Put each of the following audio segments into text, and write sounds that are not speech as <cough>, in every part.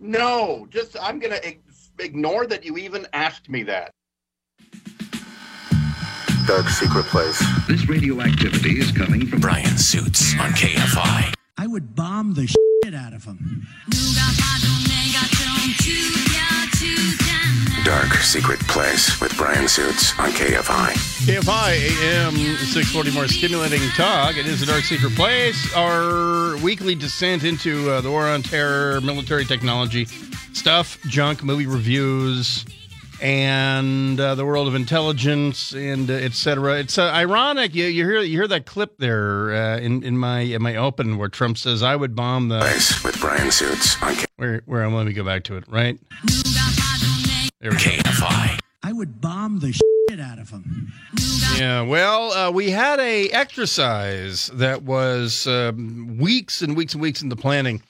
No, just I'm going to ignore that you even asked me that. Dark secret place. This radioactivity is coming from Bryan Suits on KFI. I would bomb the shit out of him. Dark secret place with Bryan Suits on KFI. KFI AM 640 more stimulating talk. It is a dark secret place. Our weekly descent into uh, the war on terror, military technology, stuff, junk, movie reviews, and uh, the world of intelligence and uh, etc. It's uh, ironic. You, you hear you hear that clip there uh, in in my in my open where Trump says I would bomb the Place with Bryan Suits on K- where where let me go back to it right. There we go. KFI. I would bomb the shit out of them. Yeah, well, uh, we had a exercise that was um, weeks and weeks and weeks into planning,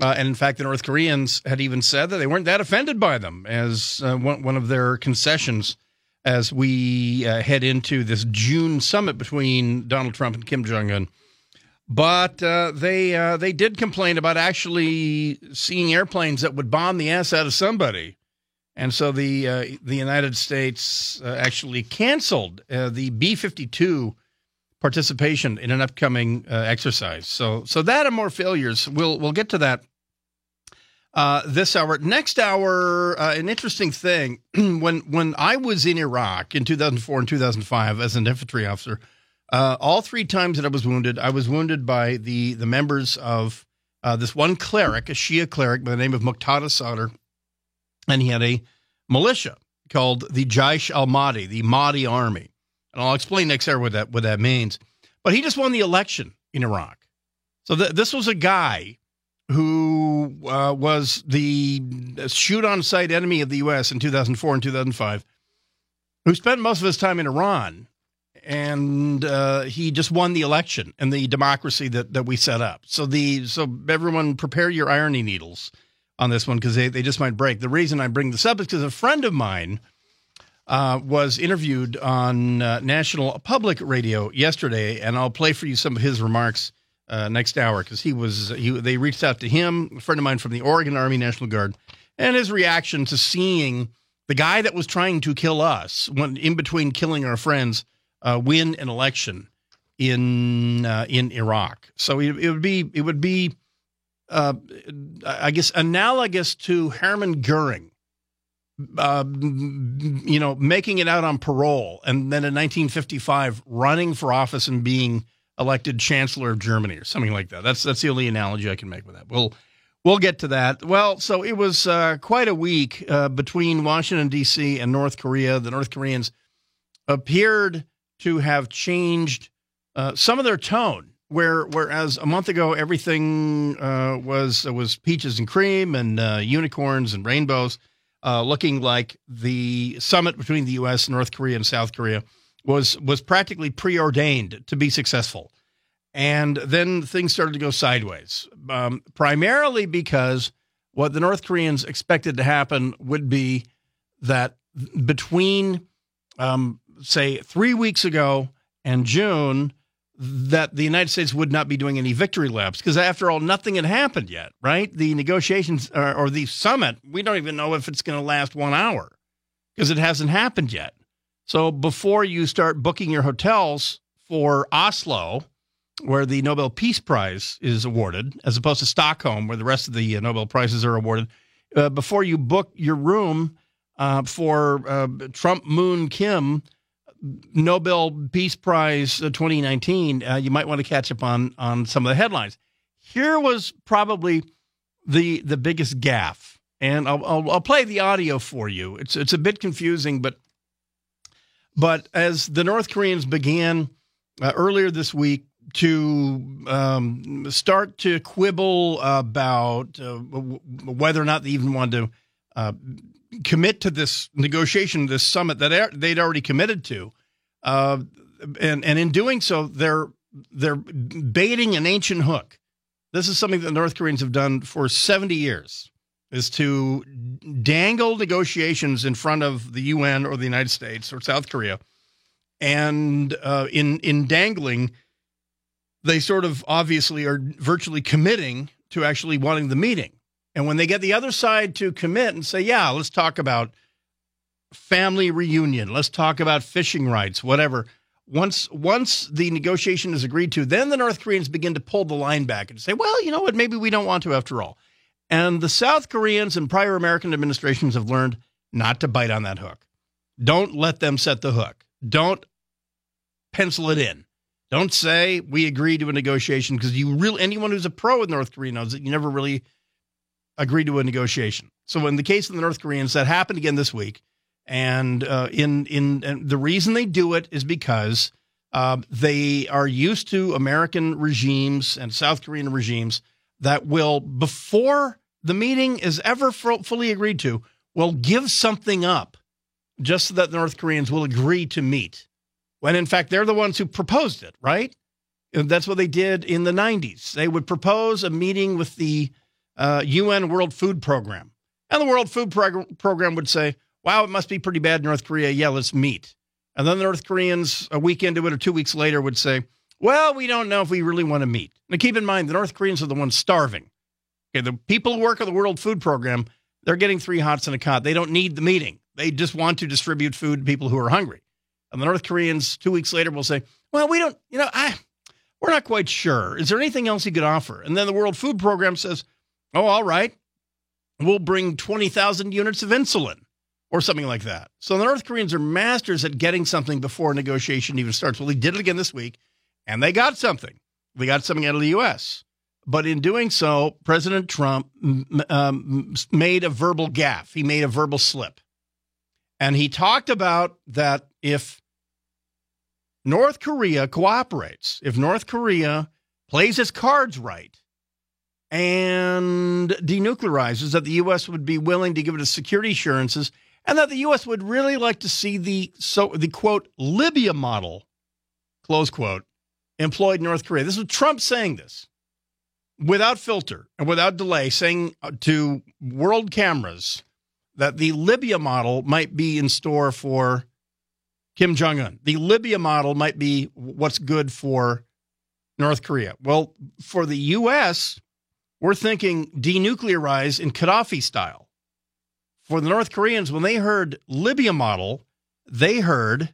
uh, and in fact, the North Koreans had even said that they weren't that offended by them as uh, one, one of their concessions as we uh, head into this June summit between Donald Trump and Kim Jong Un. But uh, they uh, they did complain about actually seeing airplanes that would bomb the ass out of somebody. And so the uh, the United States uh, actually canceled uh, the B fifty two participation in an upcoming uh, exercise. So so that and more failures. We'll we'll get to that uh, this hour. Next hour, uh, an interesting thing. <clears throat> when when I was in Iraq in two thousand four and two thousand five as an infantry officer, all three times that I was wounded, I was wounded by the the members of this one cleric, a Shia cleric by the name of Muqtada Sadr and he had a militia called the Jaish al Mahdi, the Mahdi army. And I'll explain next hour what that what that means. But he just won the election in Iraq. So th- this was a guy who uh, was the shoot on sight enemy of the U.S. in 2004 and 2005, who spent most of his time in Iran. And uh, he just won the election and the democracy that, that we set up. So the so everyone prepare your irony needles on this one because they, they just might break. The reason I bring this up is because a friend of mine uh, was interviewed on uh, national public radio yesterday, and I'll play for you some of his remarks uh, next hour because he was he, they reached out to him, a friend of mine from the Oregon Army National Guard, and his reaction to seeing the guy that was trying to kill us, when in between killing our friends, uh, win an election in uh, in Iraq. So it, it would be it would be uh, I guess, analogous to Hermann Goering, uh, you know, making it out on parole, and then in 1955 running for office and being elected Chancellor of Germany or something like that. That's that's the only analogy I can make with that. We'll we'll get to that. Well, so it was uh, quite a week uh, between Washington D.C. and North Korea. The North Koreans appeared to have changed uh, some of their tone where whereas a month ago everything uh, was was peaches and cream and uh, unicorns and rainbows, uh, looking like the summit between the U.S., North Korea, and South Korea was was practically preordained to be successful, and then things started to go sideways, um, primarily because what the North Koreans expected to happen would be that between, um, say, three weeks ago and June that the United States would not be doing any victory laps because, after all, nothing had happened yet, right? The negotiations or, or the summit, we don't even know if it's going to last one hour because it hasn't happened yet. So, before you start booking your hotels for Oslo, where the Nobel Peace Prize is awarded, as opposed to Stockholm, where the rest of the uh, Nobel Prizes are awarded, uh, before you book your room uh, for uh, Trump Moon Kim Nobel Peace Prize 2019, uh, you might want to catch up on on some of the headlines. Here was probably the the biggest gaffe, and I'll, I'll, I'll play the audio for you. It's it's a bit confusing, but but as the North Koreans began uh, earlier this week to um, start to quibble about uh, whether or not they even want to uh, commit to this negotiation, this summit that they'd already committed to, uh, and and in doing so, they're they're baiting an ancient hook. This is something that North Koreans have done for 70 years, is to dangle negotiations in front of the UN or the United States or South Korea, and uh, in in dangling, they sort of obviously are virtually committing to actually wanting the meeting. And when they get the other side to commit and say, yeah, let's talk about family reunion, let's talk about fishing rights, whatever. Once once the negotiation is agreed to, then the North Koreans begin to pull the line back and say, well, you know what, maybe we don't want to after all. And the South Koreans and prior American administrations have learned not to bite on that hook. Don't let them set the hook. Don't pencil it in. Don't say we agree to a negotiation because you really anyone who's a pro with North Korea knows that you never really agree to a negotiation. So in the case of the North Koreans, that happened again this week, and uh, in in the reason they do it is because uh, they are used to American regimes and South Korean regimes that will before the meeting is ever fully agreed to will give something up just so that the North Koreans will agree to meet when in fact they're the ones who proposed it, right? And that's what they did in the 90s. They would propose a meeting with the uh, UN World Food Program. And the World Food Prog- Program would say, wow, it must be pretty bad in North Korea. Yeah, let's meet. And then the North Koreans, a week into it or two weeks later, would say, well, we don't know if we really want to meet. Now, keep in mind, the North Koreans are the ones starving. Okay, the people who work at the World Food Program, they're getting three hots and a cot. They don't need the meeting. They just want to distribute food to people who are hungry. And the North Koreans, two weeks later, will say, well, we don't, you know, I, we're not quite sure. Is there anything else you could offer? And then the World Food Program says, oh, all right, we'll bring 20,000 units of insulin or something like that. So the North Koreans are masters at getting something before a negotiation even starts. Well, they did it again this week, and they got something. They got something out of the U.S. But in doing so, President Trump um, made a verbal gaffe. He made a verbal slip. And he talked about that if North Korea cooperates, if North Korea plays its cards right and denuclearizes, that the U.S. would be willing to give it a security assurances, and that the U.S. would really like to see the so the quote Libya model, close quote, employed in North Korea. This was Trump saying this without filter and without delay, saying to world cameras that the Libya model might be in store for Kim Jong un. The Libya model might be what's good for North Korea. Well, for the U.S., we're thinking denuclearize in Gaddafi style. For the North Koreans, when they heard Libya model, they heard,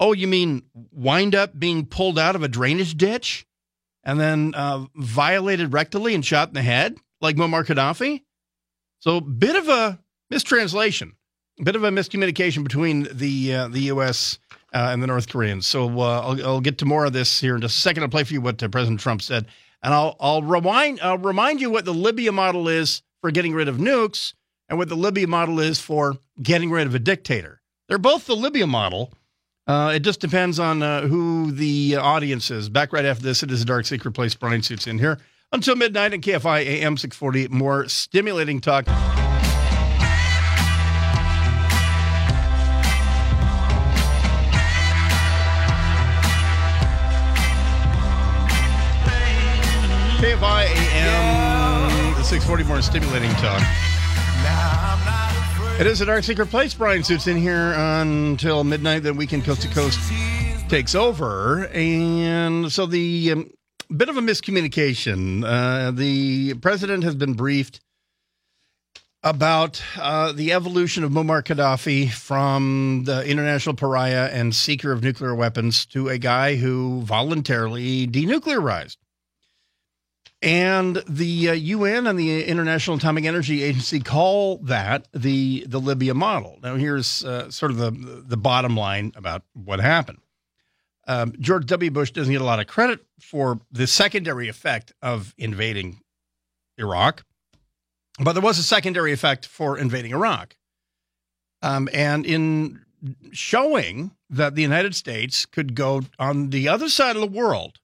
oh, you mean wind up being pulled out of a drainage ditch and then uh, violated rectally and shot in the head like Muammar Gaddafi? So, bit of a mistranslation a bit of a miscommunication between the uh, the U.S. Uh, and the North Koreans. So uh, I'll, I'll, get to more of this here in just a second. I'll play for you what uh, President Trump said, and I'll I'll remind I'll remind you what the Libya model is for getting rid of nukes, and what the Libya model is for getting rid of a dictator. They're both the Libya model. Uh, it just depends on uh, who the audience is. Back right after this, it is a dark secret place. Bryan Suits in here until midnight at KFI AM 640. More stimulating talk. 640 more stimulating talk. It is a dark secret place. Bryan Suits in here until midnight. Then weekend coast to coast takes over, and so the um, bit of a miscommunication. Uh, the president has been briefed about uh, the evolution of Muammar Gaddafi from the international pariah and seeker of nuclear weapons to a guy who voluntarily denuclearized. And the uh, UN and the International Atomic Energy Agency call that the the Libya model. Now, here's uh, sort of the the bottom line about what happened. Um, George W. Bush doesn't get a lot of credit for the secondary effect of invading Iraq, but there was a secondary effect for invading Iraq. Um, and in showing that the United States could go on the other side of the world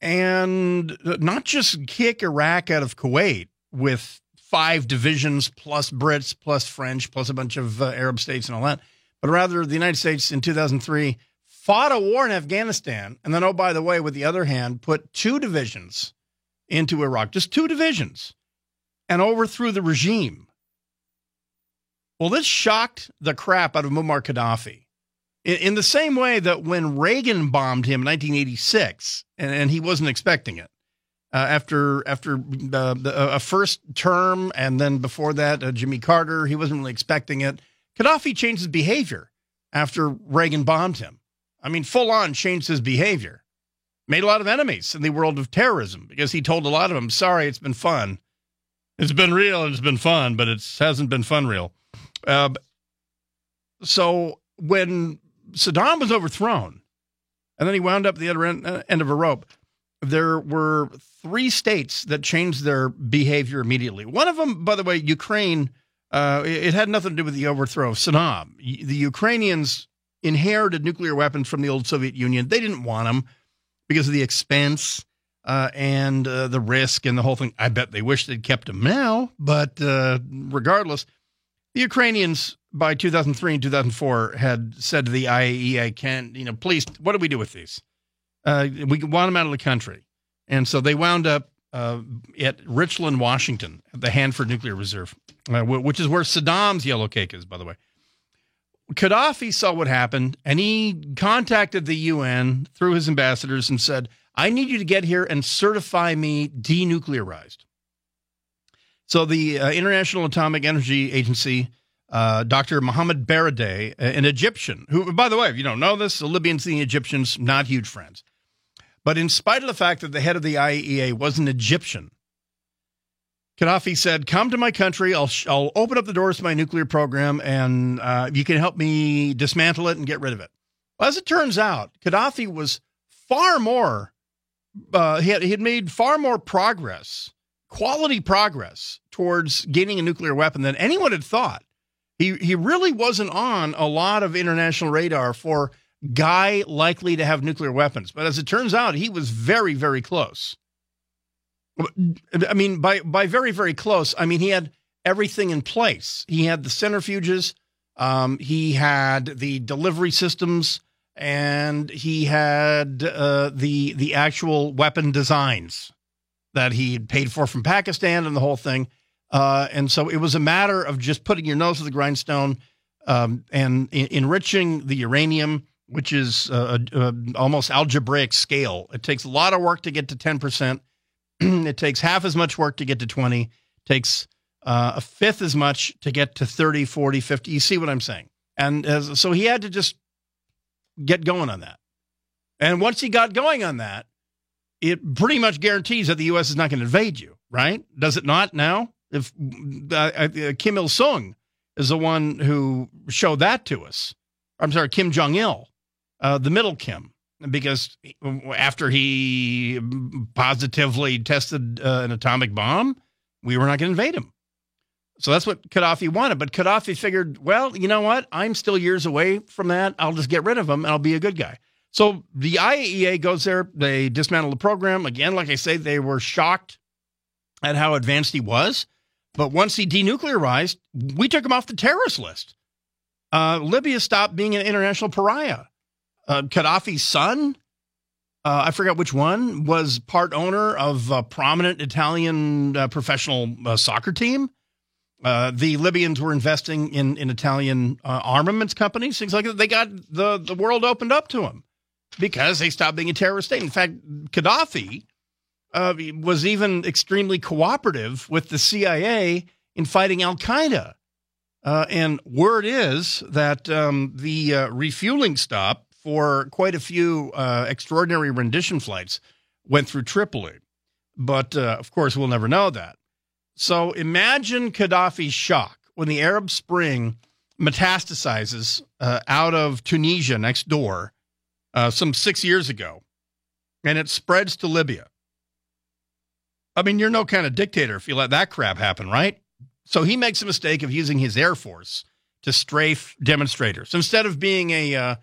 and not just kick Iraq out of Kuwait with five divisions plus Brits plus French plus a bunch of uh, Arab states and all that, but rather the United States in 2003 fought a war in Afghanistan and then, oh, by the way, with the other hand, put two divisions into Iraq, just two divisions, and overthrew the regime. Well, this shocked the crap out of Muammar Gaddafi in, the same way that when Reagan bombed him in 1986, and, and he wasn't expecting it, uh, after after uh, the, a first term, and then before that, uh, Jimmy Carter. He wasn't really expecting it. Gaddafi changed his behavior after Reagan bombed him. I mean, full on changed his behavior. Made a lot of enemies in the world of terrorism because he told a lot of them, "Sorry, it's been fun. It's been real and it's been fun, but it hasn't been fun real." Uh, so when Saddam was overthrown, and then he wound up the other end, uh, end of a rope. There were three states that changed their behavior immediately. One of them, by the way, Ukraine. Uh, it it had nothing to do with the overthrow of Saddam. The Ukrainians inherited nuclear weapons from the old Soviet Union. They didn't want them because of the expense uh, and uh, the risk and the whole thing. I bet they wish they'd kept them now, but uh, regardless, the Ukrainians by 2003 and 2004 had said to the IAEA, "Can you know, please, what do we do with these? Uh, we want them out of the country." And so they wound up uh, at Richland, Washington, the Hanford Nuclear Reserve, uh, which is where Saddam's yellow cake is, by the way. Gaddafi saw what happened and he contacted the UN through his ambassadors and said, I need you to get here and certify me denuclearized. So the uh, International Atomic Energy Agency, uh, Dr. Mohammed Baradei, an Egyptian, who, by the way, if you don't know this, the Libyans and the Egyptians, not huge friends. But in spite of the fact that the head of the IAEA was an Egyptian, Gaddafi said, "Come to my country. I'll sh- I'll open up the doors to my nuclear program, and uh, you can help me dismantle it and get rid of it." Well, as it turns out, Gaddafi was far more. Uh, he had he had made far more progress, quality progress towards gaining a nuclear weapon than anyone had thought. He he really wasn't on a lot of international radar for guy likely to have nuclear weapons, but as it turns out, he was very very close. I mean, by by very very close, I mean he had everything in place. He had the centrifuges, um, he had the delivery systems, and he had uh, the the actual weapon designs that he had paid for from Pakistan and the whole thing. Uh, and so it was a matter of just putting your nose to the grindstone um, and en- enriching the uranium, which is almost algebraic scale. It takes a lot of work to get to ten percent. <clears throat> It takes half as much work to get to 20 It takes uh, a fifth as much to get to 30 40 50 you see what i'm saying? And as, so he had to just get going on that. And once he got going on that it pretty much guarantees that the us is not going to invade you right? Does it not now if uh, uh, kim il-sung is the one who showed that to us i'm sorry kim jong-il uh, the middle kim because after he positively tested uh, an atomic bomb, we were not going to invade him. So that's what Gaddafi wanted. But Gaddafi figured, well, you know what? I'm still years away from that. I'll just get rid of him and I'll be a good guy. So the IAEA goes there. They dismantle the program. Again, like I say, they were shocked at how advanced he was. But once he denuclearized, we took him off the terrorist list. Uh, Libya stopped being an international pariah uh, Gaddafi's son, uh, I forgot which one, was part owner of a prominent Italian uh, professional uh, soccer team. Uh, the Libyans were investing in in Italian armaments companies, things like that. They got the the world opened up to them because they stopped being a terrorist state. In fact, Gaddafi uh, was even extremely cooperative with the CIA in fighting Al Qaeda. Uh, and word is that um, the uh, refueling stop for quite a few uh, extraordinary rendition flights went through Tripoli. But uh, of course, we'll never know that. So imagine Gaddafi's shock when the Arab Spring metastasizes uh, out of Tunisia next door some six years ago and it spreads to Libya. I mean, you're no kind of dictator if you let that crap happen, right? So he makes a mistake of using his air force to strafe demonstrators instead of being a uh,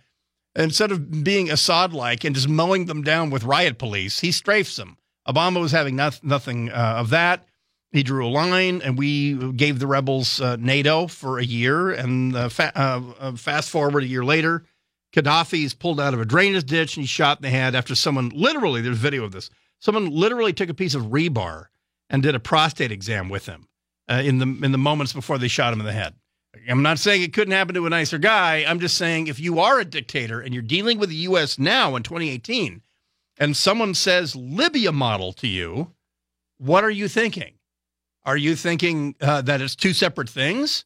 instead of being Assad like and just mowing them down with riot police. He strafes them. Obama was having noth- nothing uh, of that. He drew a line, and we gave the rebels uh, NATO for a year. And uh, fa- uh, uh, fast forward a year later, Gaddafi's pulled out of a drainage ditch and he's shot in the head after someone literally, there's video of this, someone literally took a piece of rebar and did a prostate exam with him uh, in the in the moments before they shot him in the head. I'm not saying it couldn't happen to a nicer guy. I'm just saying if you are a dictator and you're dealing with the U.S. now in 2018, and someone says Libya model to you, what are you thinking? Are you thinking uh, that it's two separate things?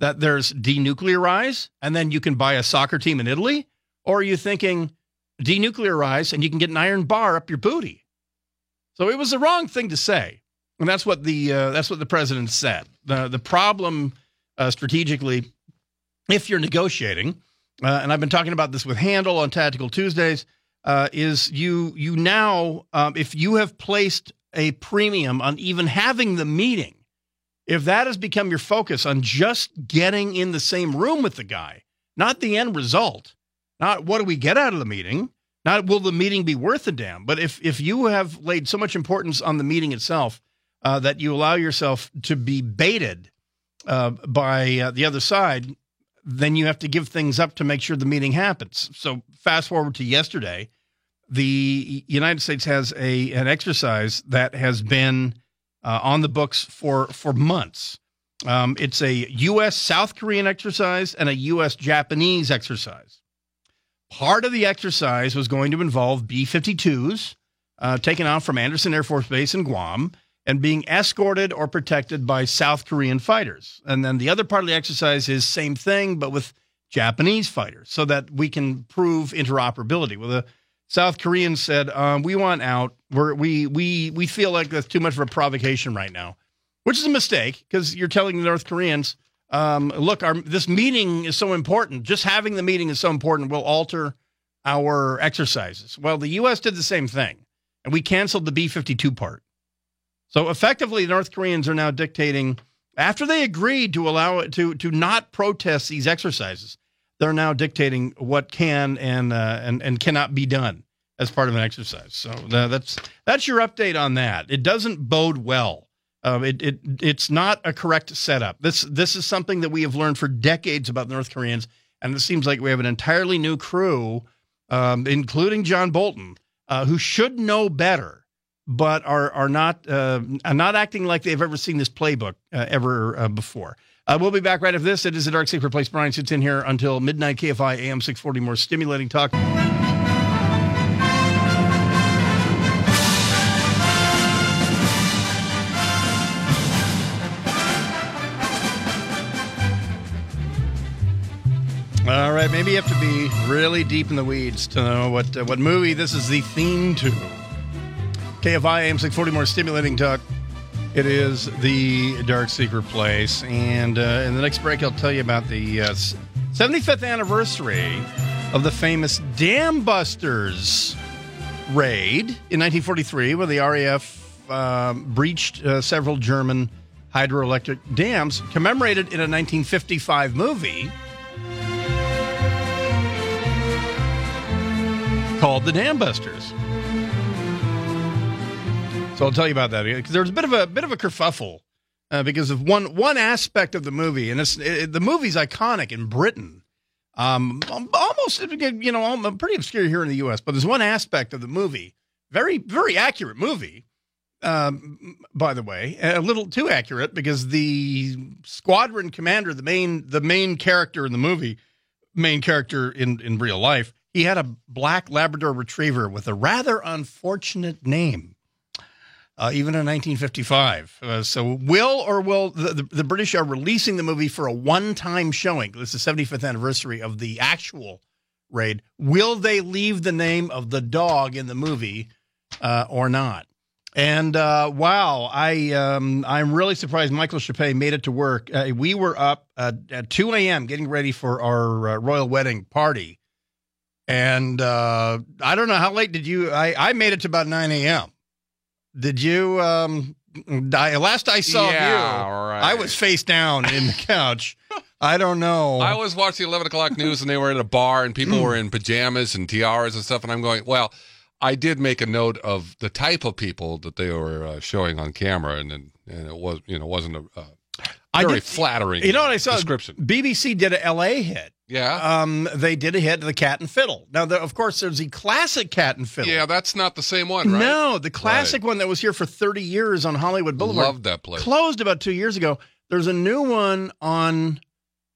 That there's denuclearize and then you can buy a soccer team in Italy? Or are you thinking denuclearize and you can get an iron bar up your booty? So it was the wrong thing to say. And that's what the uh, that's what the president said. The the problem uh, strategically, if you're negotiating, uh, and I've been talking about this with Handel on Tactical Tuesdays, uh, is you you now um, if you have placed a premium on even having the meeting, if that has become your focus on just getting in the same room with the guy, not the end result, not what do we get out of the meeting, not will the meeting be worth a damn, but if if you have laid so much importance on the meeting itself uh, that you allow yourself to be baited uh, by uh, the other side, then you have to give things up to make sure the meeting happens. So fast forward to yesterday, the United States has a an exercise that has been uh, on the books for for months. Um, it's a U.S. South Korean exercise and a U.S. Japanese exercise. Part of the exercise was going to involve B 52s uh, taken out from Andersen Air Force Base in Guam and being escorted or protected by South Korean fighters. And then the other part of the exercise is same thing, but with Japanese fighters, so that we can prove interoperability. Well, the South Koreans said, um, "We want out. We're, we we we feel like that's too much of a provocation right now," which is a mistake because you're telling the North Koreans, um, "Look, our this meeting is so important. Just having the meeting is so important. We'll alter our exercises." Well, the U.S. did the same thing, and we canceled the B-52 part. So effectively, North Koreans are now dictating after they agreed to allow it to to not protest these exercises. They're now dictating what can and uh, and and cannot be done as part of an exercise. So uh, that's that's your update on that. It doesn't bode well. Uh, it, it it's not a correct setup. This this is something that we have learned for decades about North Koreans, and it seems like we have an entirely new crew, um, including John Bolton, uh, who should know better, but are are not uh, are not acting like they've ever seen this playbook uh, ever uh, before. Uh, we'll be back right after this. It is a Dark Secret Place. Bryan Suits in here until midnight. KFI AM 640. More stimulating talk. All right, maybe you have to be really deep in the weeds to know what uh, what movie this is the theme to. KFI AM 640. More stimulating talk. It is the Dark Secret Place. And uh, in the next break, I'll tell you about the uh, 75th anniversary of the famous Dam Busters raid in 1943, where the RAF um, breached uh, several German hydroelectric dams, commemorated in a 1955 movie called The Dam Busters. So I'll tell you about that because there's a bit of a bit of a kerfuffle uh, because of one one aspect of the movie, and it's it, the movie's iconic in Britain. Um, almost you know, pretty obscure here in the U.S. But there's one aspect of the movie, very very accurate movie. Um, by the way, a little too accurate because the squadron commander, the main the main character in the movie, main character in in real life, he had a black Labrador Retriever with a rather unfortunate name uh, even in 1955. Uh, so, will or will the, the, the, British are releasing the movie for a one time showing? This is the 75th anniversary of the actual raid. Will they leave the name of the dog in the movie uh, or not? And uh, wow, I um, I'm really surprised Michael Chape made it to work. Uh, we were up at 2 a.m. getting ready for our uh, royal wedding party, and I don't know how late did you? I I made it to about 9 a.m. Did you? Um, I, last I saw yeah, you, right. I was face down in the <laughs> couch. I don't know. I was watching the 11 o'clock news and they were at a bar and people were in pajamas and tiaras and stuff. And I'm going, well, I did make a note of the type of people that they were uh, showing on camera, and, and and it was you know wasn't a uh, very I did, flattering. You know what I saw? Description. BBC did a LA hit. Yeah. Um, they did a hit, The Cat and Fiddle. Now, the, of course, there's the classic Cat and Fiddle. Yeah, that's not the same one, right? No, the classic right. one that was here for 30 years on Hollywood Boulevard. Loved that place. Closed about two years ago. There's a new one on,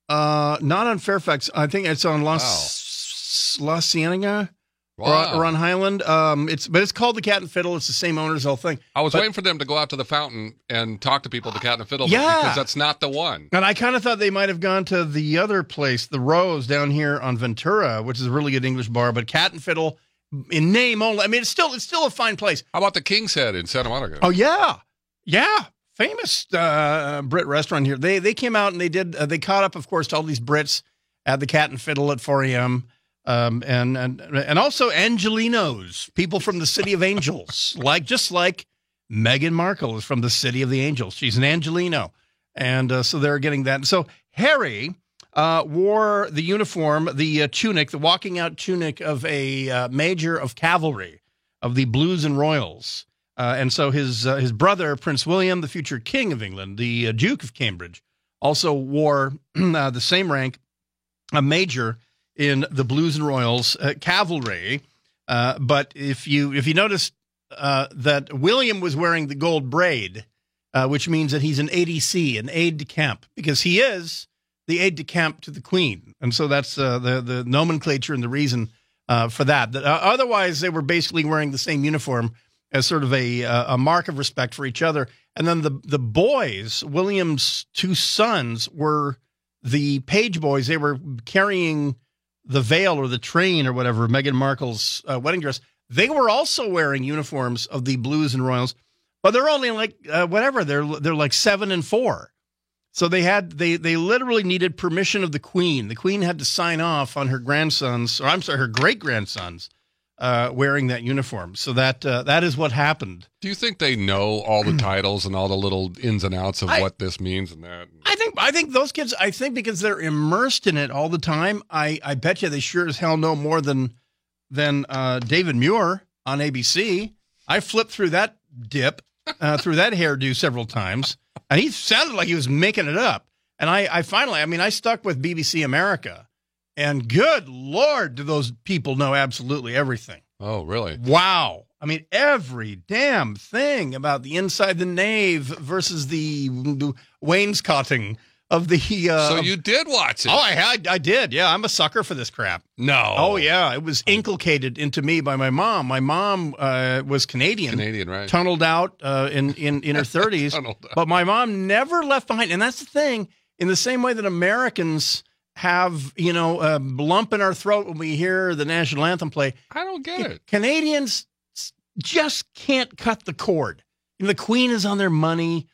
uh, not on Fairfax. I think it's on Los, wow. La Cienega Wow. or on Highland. Um, it's but it's called the Cat and Fiddle. It's the same owners, whole thing. I was But- waiting for them to go out to the fountain and talk to people at the Cat and Fiddle Yeah. because that's not the one. And I kind of thought they might have gone to the other place, the Rose down here on Ventura, which is a really good English bar. But Cat and Fiddle, in name only. I mean, it's still it's still a fine place. How about the King's Head in Santa Monica? Oh yeah, yeah, famous uh, Brit restaurant here. They they came out and they did uh, they caught up, of course, to all these Brits at the Cat and Fiddle at 4 a.m. Um, and and and also Angelenos, people from the City of Angels, <laughs> like just like Meghan Markle is from the City of the Angels. She's an Angeleno, and uh, so they're getting that. So Harry uh, wore the uniform, the uh, tunic, the walking out tunic of a uh, major of cavalry of the Blues and Royals. Uh, and so his uh, his brother Prince William, the future King of England, the uh, Duke of Cambridge, also wore <clears throat> uh, the same rank, a major in the Blues and Royals uh, cavalry. Uh, but if you if you notice uh, that William was wearing the gold braid, uh, which means that he's an ADC, an aide de camp, because he is the aide de camp to the Queen, and so that's uh, the the nomenclature and the reason for that. That, otherwise, they were basically wearing the same uniform as sort of a a mark of respect for each other. And then the the boys, William's two sons, were the page boys. They were carrying the veil or the train or whatever, Meghan Markle's uh, wedding dress. They were also wearing uniforms of the Blues and Royals, but they're only like uh, whatever. They're they're like seven and four. So they had they they literally needed permission of the Queen. The Queen had to sign off on her grandsons, or I'm sorry, her great grandsons, uh, wearing that uniform. So that uh, that is what happened. Do you think they know all the <clears throat> titles and all the little ins and outs of I- what this means and that? I think I think those kids. I think because they're immersed in it all the time. I I bet you they sure as hell know more than than uh, David Muir on ABC. I flipped through that dip, uh, through that hairdo several times, and he sounded like he was making it up. And I I finally, I mean, I stuck with BBC America, and good lord, do those people know absolutely everything. Oh, really? Wow. I mean, every damn thing about the inside the nave versus the, wainscoting of the. Uh, so you did watch it? Oh, I had, I did. Yeah, I'm a sucker for this crap. no. Oh, yeah, it was inculcated into me by my mom. My mom uh, was Canadian, Canadian, right? tunneled out uh, in in in her <laughs> 30s, Tunneled out. but my mom never left behind. And that's the thing. In the same way that Americans have, you know, a lump in our throat when we hear the national anthem play, I don't get it. Canadians just can't cut the cord. The Queen is on their money,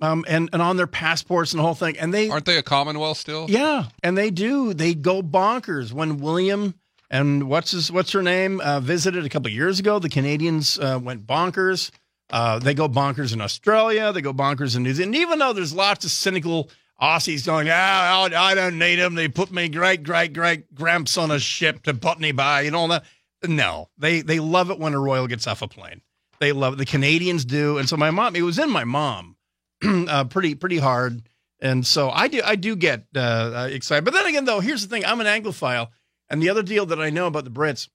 um, and and on their passports and the whole thing, and they Aren't they a Commonwealth still? yeah, and they do. They go bonkers when William and what's his what's her name uh, visited a couple years ago. The Canadians uh, went bonkers. Uh, they go bonkers in Australia. They go bonkers in New Zealand. Even though there's lots of cynical Aussies going, ah, I don't need them. They put me great great great gramps on a ship to Botany Bay and all that. No, they they love it when a royal gets off a plane. They love it. The Canadians do, and so my mom. It was in my mom, <clears throat> uh, pretty pretty hard. And so I do I do get uh, uh, excited. But then again, though, here's the thing: I'm an Anglophile, and the other deal that I know about the Brits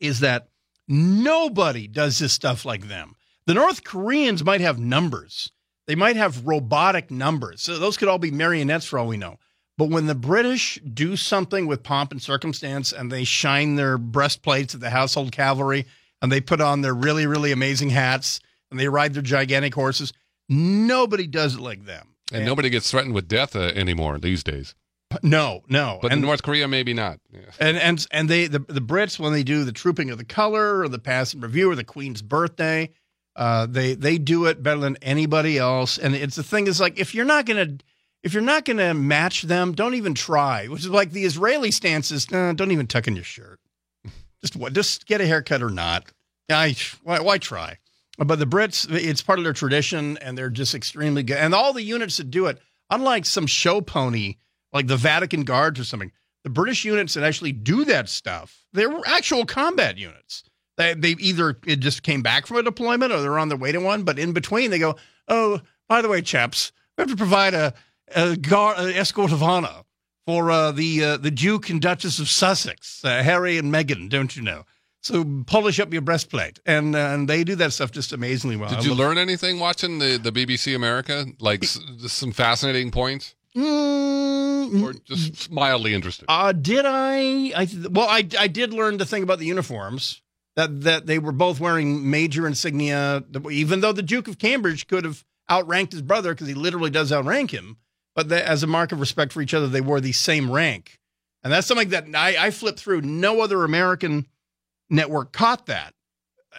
is that nobody does this stuff like them. The North Koreans might have numbers; they might have robotic numbers. So those could all be marionettes for all we know. But when the British do something with pomp and circumstance, and they shine their breastplates at the household cavalry, and they put on their really really amazing hats, and they ride their gigantic horses, nobody does it like them. And nobody gets threatened with death uh, anymore these days. No, no. But and, in North Korea, maybe not. Yeah. and and and they the, the Brits when they do the trooping of the color or the passing review or the Queen's birthday, uh, they they do it better than anybody else. And it's the thing is like if you're not gonna if you're not gonna match them, don't even try. Which is like the Israeli stance is nah, don't even tuck in your shirt. <laughs> Just what just get a haircut or not. I why, why try? But the Brits, it's part of their tradition, and they're just extremely good. And all the units that do it, unlike some show pony like the Vatican Guards or something, the British units that actually do that stuff, they're actual combat units. They they either it just came back from a deployment or they're on their way to one, but in between they go, oh, by the way, chaps, we have to provide a, a guard, an escort of honor for uh, the uh, the Duke and Duchess of Sussex, uh, Harry and Meghan, don't you know? So polish up your breastplate, and uh, and they do that stuff just amazingly well. Did you learn anything watching the, the BBC America? Like s- some fascinating points? Mm, or just mildly interested? Uh, did I? I well, I I did learn to think about the uniforms that that they were both wearing major insignia. Even though the Duke of Cambridge could have outranked his brother because he literally does outrank him, but as a mark of respect for each other, they wore the same rank, and that's something that I, I flipped through. No other American network caught that.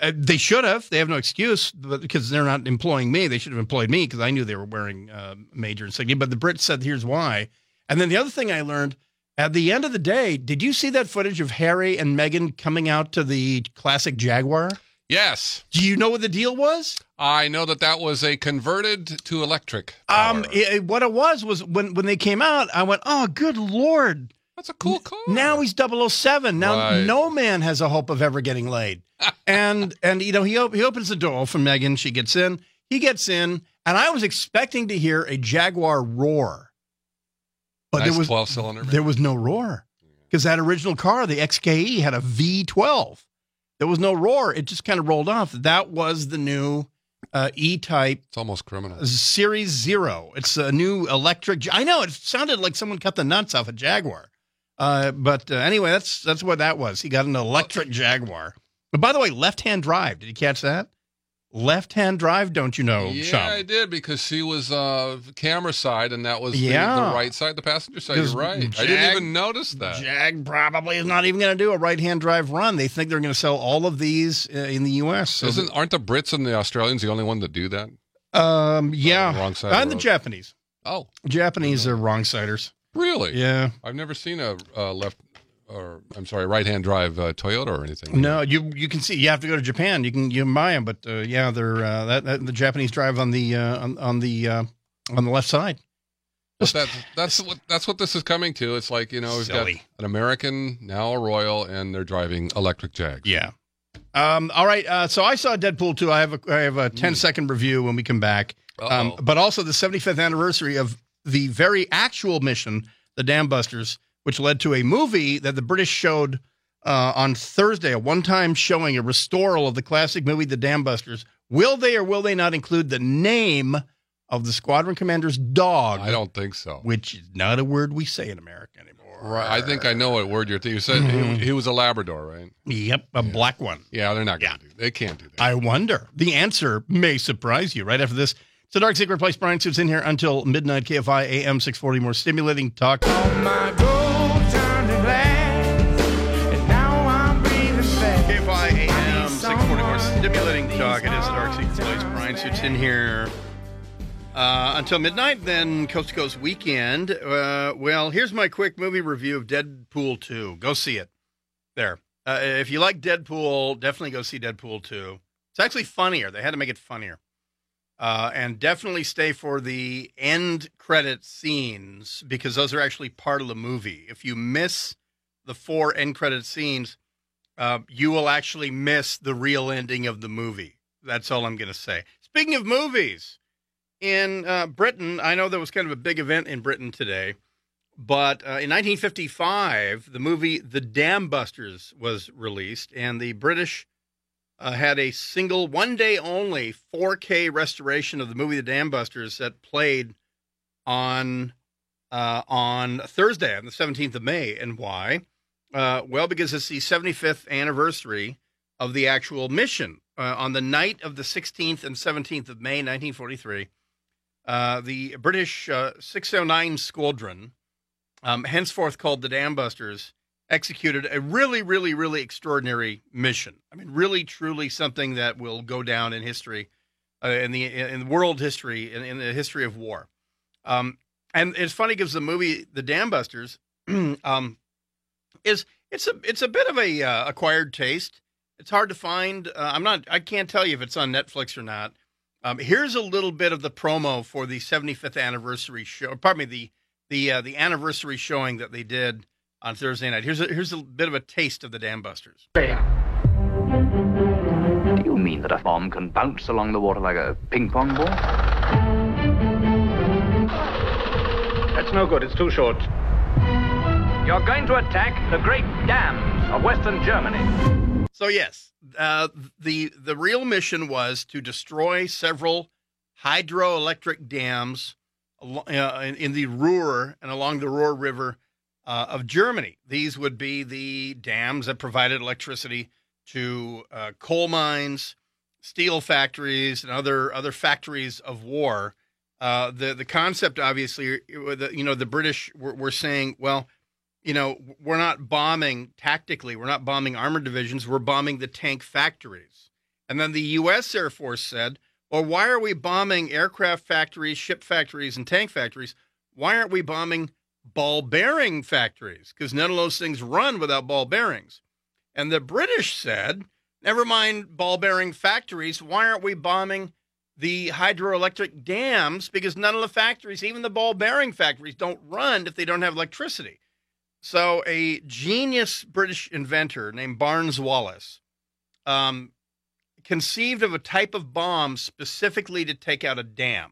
Uh, they should have. They have no excuse but because they're not employing me. They should have employed me because I knew they were wearing uh, major insignia. But the Brits said, "Here's why." And then the other thing I learned at the end of the day, did you see that footage of Harry and Meghan coming out to the classic Jaguar? yes, Do you know what the deal was? I know that that was a converted to electric. Um, it- what it was was when when they came out, I went, "Oh, good lord!" that's a cool car. Now he's 007. Now Right. no man has a hope of ever getting laid. <laughs> and and you know he op- he opens the door for Meghan. She gets in. He gets in, and I was expecting to hear a Jaguar roar, but nice there was twelve cylinder. there was no roar because that original car, the XKE, had a V12. There was no roar. It just kind of rolled off. That was the new uh, E-Type It's almost criminal. Series Zero. It's a new electric. I know it sounded like someone cut the nuts off a Jaguar. Uh, but uh, anyway, that's that's what that was. He got an electric Jaguar. But by the way, left-hand drive. Did you catch that? Left-hand drive. Don't you know, yeah? I did because she was uh, camera side and that was the- Yeah. the, right side, the passenger side. You're right. I didn't even notice that. Jag probably is not even going to do a right-hand drive run. They think they're going to sell all of these uh, in the U.S. So Isn't aren't the Brits and the Australians the only one that do that? um, yeah, the wrong side of the and the. Japanese. Oh, Japanese are wrong siders. really? Yeah. I've never seen a uh, left or I'm sorry, right hand drive uh, Toyota or anything. No, you you can see. You have to go to Japan. You can you can buy them, but uh, yeah, they're uh, that, that the Japanese drive on the uh, on, on the uh, on the left side. But that's that's what that's what this is coming to. It's like you know we've Silly. got an American now a Royal, and they're driving electric Jags. Yeah. Um, all right. Uh, so I saw Deadpool 2. I have a, I have a 10 second review when we come back. Um, but also the 75th anniversary of the very actual mission, the Dam Busters, which led to a movie that the British showed uh, on Thursday, a one time showing, a restoral of the classic movie, The Dam Busters. Will they or will they not include the name of the squadron commander's dog, I don't think so. which is not a word we say in America anymore? Right. I think I know what word you're thinking. You said Mm-hmm. he, he was a Labrador, right? Yep, a black one. Yeah, they're not going to do. They can't do that. I wonder. The answer may surprise you right after this. It's a Dark Secret Place. Bryan Suits in here until midnight. KFI AM 640. More stimulating talk. KFI In here uh, until midnight. Then Coast to Coast weekend. Uh, well, here's my quick movie review of Deadpool 2. Go see it. There. Uh, if you like Deadpool, definitely go see Deadpool 2. It's actually funnier. They had to make it funnier. Uh, and definitely stay for the end credit scenes because those are actually part of the movie. If you miss the four end credit scenes, uh, you will actually miss the real ending of the movie. That's all I'm going to say. Speaking of movies, in uh, Britain, I know there was kind of a big event in Britain today, but uh, in 1955, the movie The Dam Busters was released, and the British uh, had a single, one day only 4K restoration of the movie The Dam Busters that played on uh, on Thursday, on the 17th of May. And why? Uh, well, because it's the 75th anniversary of the actual mission. Uh, on the night of the 16th and 17th of May, 1943, uh, the British uh, 609 Squadron, um, henceforth called the Dam Busters, executed a really, really, really extraordinary mission. I mean, really, truly something that will go down in history, uh, in the in world history, in, in the history of war. Um, and it's funny because the movie The Dam Busters <clears throat> um, is it's a it's a bit of a uh, acquired taste. It's hard to find. Uh, I'm not. I can't tell you if it's on Netflix or not. Um, here's a little bit of the promo for the 75th anniversary show. Pardon me, the the uh, the anniversary showing that they did on Thursday night. Here's a, here's a bit of a taste of the Dam Busters. Do you mean that a bomb can bounce along the water like a ping pong ball? That's no good. It's too short. You're going to attack the great dams of Western Germany. So yes, uh, the the real mission was to destroy several hydroelectric dams uh, in, in the Ruhr and along the Ruhr River uh, of Germany. These would be the dams that provided electricity to uh, coal mines, steel factories, and other other factories of war. Uh, the the concept, obviously, the, you know, the British were, were saying, well, you know, we're not bombing tactically, we're not bombing armored divisions, we're bombing the tank factories. And then the U.S. Air Force said, well, why are we bombing aircraft factories, ship factories, and tank factories? Why aren't we bombing ball bearing factories? Because none of those things run without ball bearings. And the British said, never mind ball bearing factories, why aren't we bombing the hydroelectric dams? Because none of the factories, even the ball bearing factories, don't run if they don't have electricity. So, a genius British inventor named Barnes Wallis um, conceived of a type of bomb specifically to take out a dam.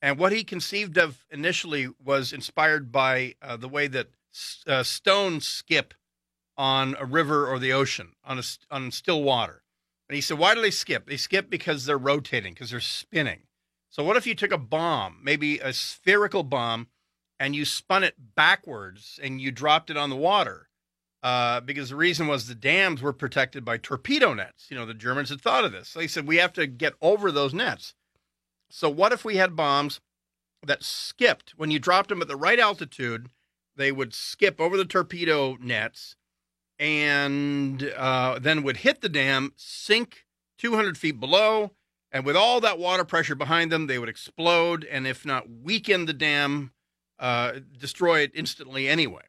And what he conceived of initially was inspired by uh, the way that uh, stones skip on a river or the ocean on a, on still water. And he said, why do they skip? They skip because they're rotating, because they're spinning. So what if you took a bomb, maybe a spherical bomb, and you spun it backwards and you dropped it on the water? Uh, because the reason was the dams were protected by torpedo nets. You know, the Germans had thought of this. So they said, we have to get over those nets. So what if we had bombs that skipped when you dropped them at the right altitude? They would skip over the torpedo nets and uh, then would hit the dam, sink 200 feet below, and with all that water pressure behind them, they would explode, and if not weaken the dam, uh, destroy it instantly anyway.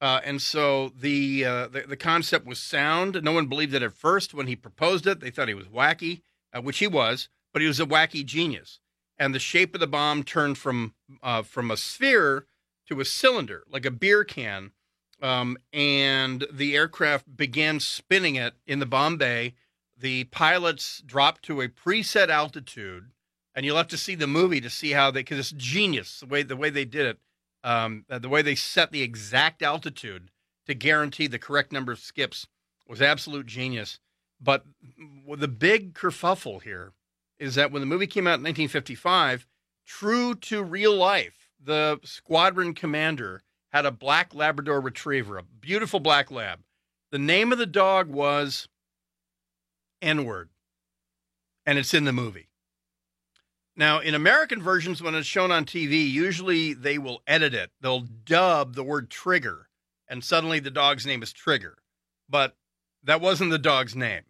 Uh, and so the, uh, the, the concept was sound. No one believed it at first when he proposed it. They thought he was wacky, uh, which he was, but he was a wacky genius. And the shape of the bomb turned from uh, from a sphere to a cylinder, like a beer can, um, and the aircraft began spinning it in the bomb bay. The pilots dropped to a preset altitude, and you'll have to see the movie to see how they because it's genius the way the way they did it, um, the way they set the exact altitude to guarantee the correct number of skips was absolute genius. But the big kerfuffle here is that when the movie came out in 1955, true to real life, the squadron commander had a black Labrador retriever, a beautiful black lab. The name of the dog was N word, and it's in the movie. Now, in American versions, when it's shown on TV, usually they will edit it. They'll dub the word trigger, and suddenly the dog's name is Trigger. But that wasn't the dog's name.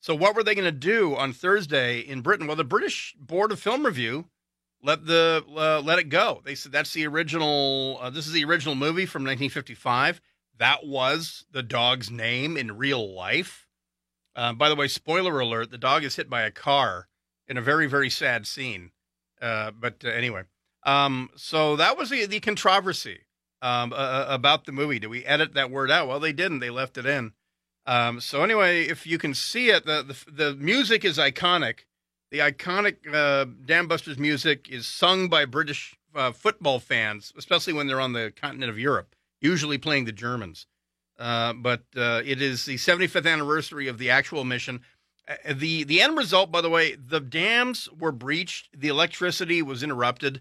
So, what were they going to do on Thursday in Britain? Well, the British Board of Film Review let the uh, let it go. They said that's the original. Uh, this is the original movie from 1955. That was the dog's name in real life. Uh, by the way, spoiler alert: the dog is hit by a car in a very very sad scene. Uh, but uh, anyway, um, so that was the, the controversy um, uh, about the movie. Did we edit that word out? Well, they didn't. They left it in. Um, so anyway, if you can see it, the the, the music is iconic. The iconic uh, Dam Busters music is sung by British uh, football fans, especially when they're on the continent of Europe, usually playing the Germans. Uh, but uh, it is the 75th anniversary of the actual mission. Uh, the the end result, by the way, the dams were breached, the electricity was interrupted,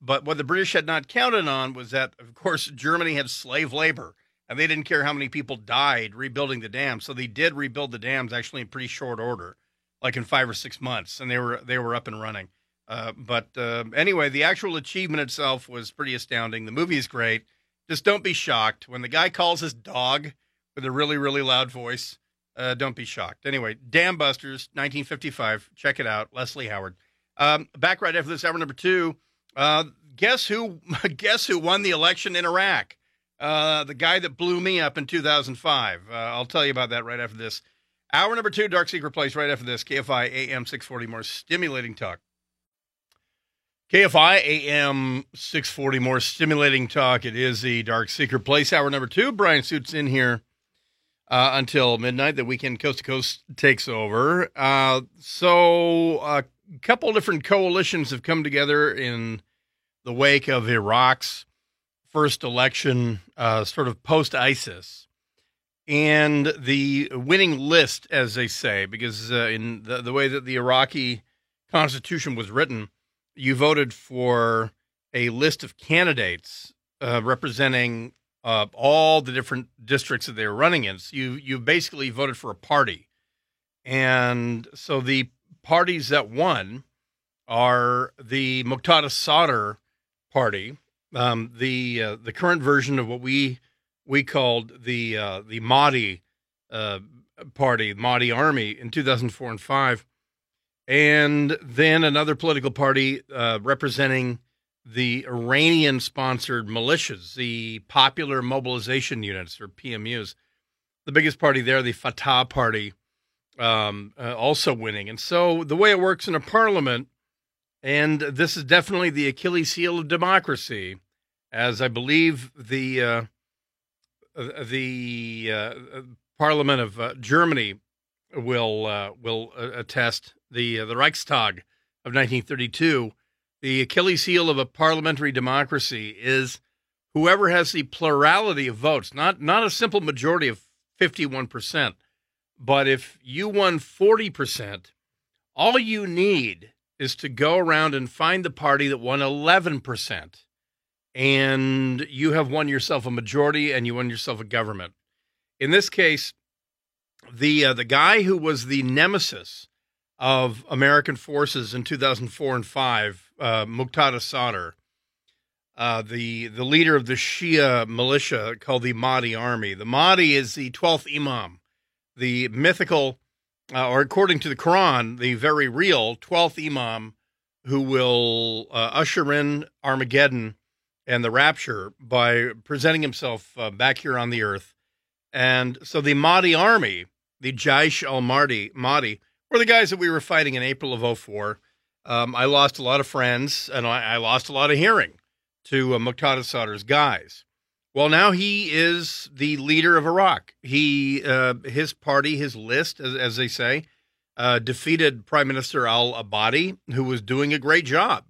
but what the British had not counted on was that, of course, Germany had slave labor, and they didn't care how many people died rebuilding the dams. So they did rebuild the dams actually in pretty short order like in five or six months, and they were they were up and running. Uh, but uh, anyway, the actual achievement itself was pretty astounding. The movie is great. Just don't be shocked when the guy calls his dog with a really really loud voice. Uh, don't be shocked. Anyway, Dam Busters, 1955. Check it out. Leslie Howard. Um, back right after this, hour number two. Uh, guess who? <laughs> Guess who won the election in Iraq? Uh, the guy that blew me up in 2005. Uh, I'll tell you about that right after this. Hour number two, Dark Secret Place, right after this. KFI AM 640, more stimulating talk. KFI AM 640, more stimulating talk. It is the Dark Secret Place. Hour number two. Bryan Suits in here uh, until midnight. The weekend Coast to Coast takes over. Uh, so, a couple different coalitions have come together in the wake of Iraq's first election, uh, sort of post ISIS and the winning list, as they say, because uh, in the, the way that the Iraqi constitution was written, you voted for a list of candidates uh, representing uh, all the different districts that they were running in. So you you basically voted for a party, and so the parties that won are the Muqtada Sadr party, um, the uh, the current version of what we we called the uh, the Mahdi uh, party, Mahdi Army in 2004 and five, and then another political party uh, representing the Iranian sponsored militias, the Popular Mobilization Units or PMUs. The biggest party there, the Fatah Party, um, uh, also winning. And so the way it works in a parliament, and this is definitely the Achilles heel of democracy, as I believe the uh, uh the uh, Parliament of uh, Germany will uh, will attest the the Reichstag of 1932 the Achilles heel of a parliamentary democracy is whoever has the plurality of votes, not not a simple majority of 51%, but if you won 40%, all you need is to go around and find the party that won 11%. And you have won yourself a majority and you won yourself a government. In this case, the uh, the guy who was the nemesis of American forces in 2004 and 5, uh, Muqtada Sadr, uh, the, the leader of the Shia militia called the Mahdi Army. The Mahdi is the 12th Imam, the mythical, uh, or according to the Quran, the very real 12th Imam who will uh, usher in Armageddon and the rapture by presenting himself uh, back here on the earth. And so the Mahdi army, the Jaish al Mahdi, Mahdi were the guys that we were fighting in April of 04. Um, I lost a lot of friends and I, I lost a lot of hearing to uh, Muqtada Sadr's guys. Well, now he is the leader of Iraq. He, uh, his party, his list, as, as they say, uh, defeated Prime Minister Al Abadi, who was doing a great job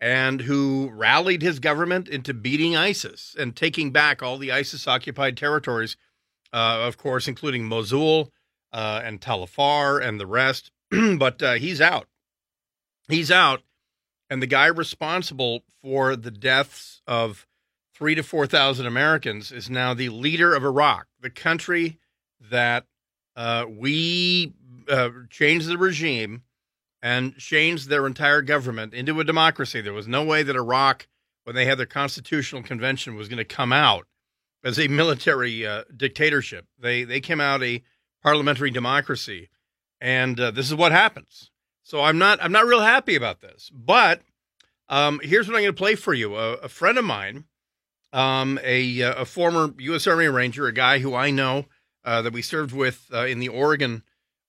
and who rallied his government into beating ISIS and taking back all the ISIS occupied territories, uh, of course, including Mosul, uh, and Talafar and the rest. <clears throat> but uh, he's out. He's out. And the guy responsible for the deaths of three to 4,000 Americans is now the leader of Iraq, the country that uh, we uh, changed the regime and changed their entire government into a democracy. There was no way that Iraq, when they had their constitutional convention, was going to come out as a military uh, dictatorship. They they came out a parliamentary democracy, and uh, this is what happens. So I'm not I'm not real happy about this. But um, here's what I'm going to play for you. A, a friend of mine, um, a a former U.S. Army Ranger, a guy who I know uh, that we served with uh, in the Oregon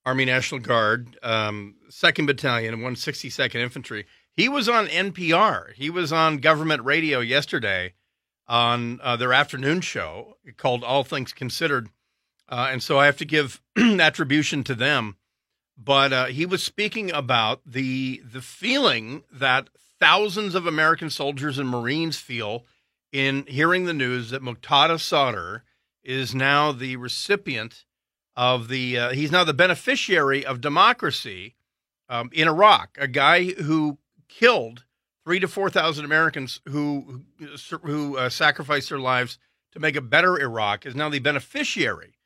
Army National Guard, um, Second Battalion, and 162nd Infantry. He was on NPR. He was on government radio yesterday on uh, their afternoon show called All Things Considered uh, and so I have to give <clears throat> attribution to them. But uh, he was speaking about the the feeling that thousands of American soldiers and Marines feel in hearing the news that Muqtada Sadr is now the recipient of the uh, he's now the beneficiary of democracy um, in Iraq. A guy who killed three to four thousand Americans who who uh, sacrificed their lives to make a better Iraq is now the beneficiary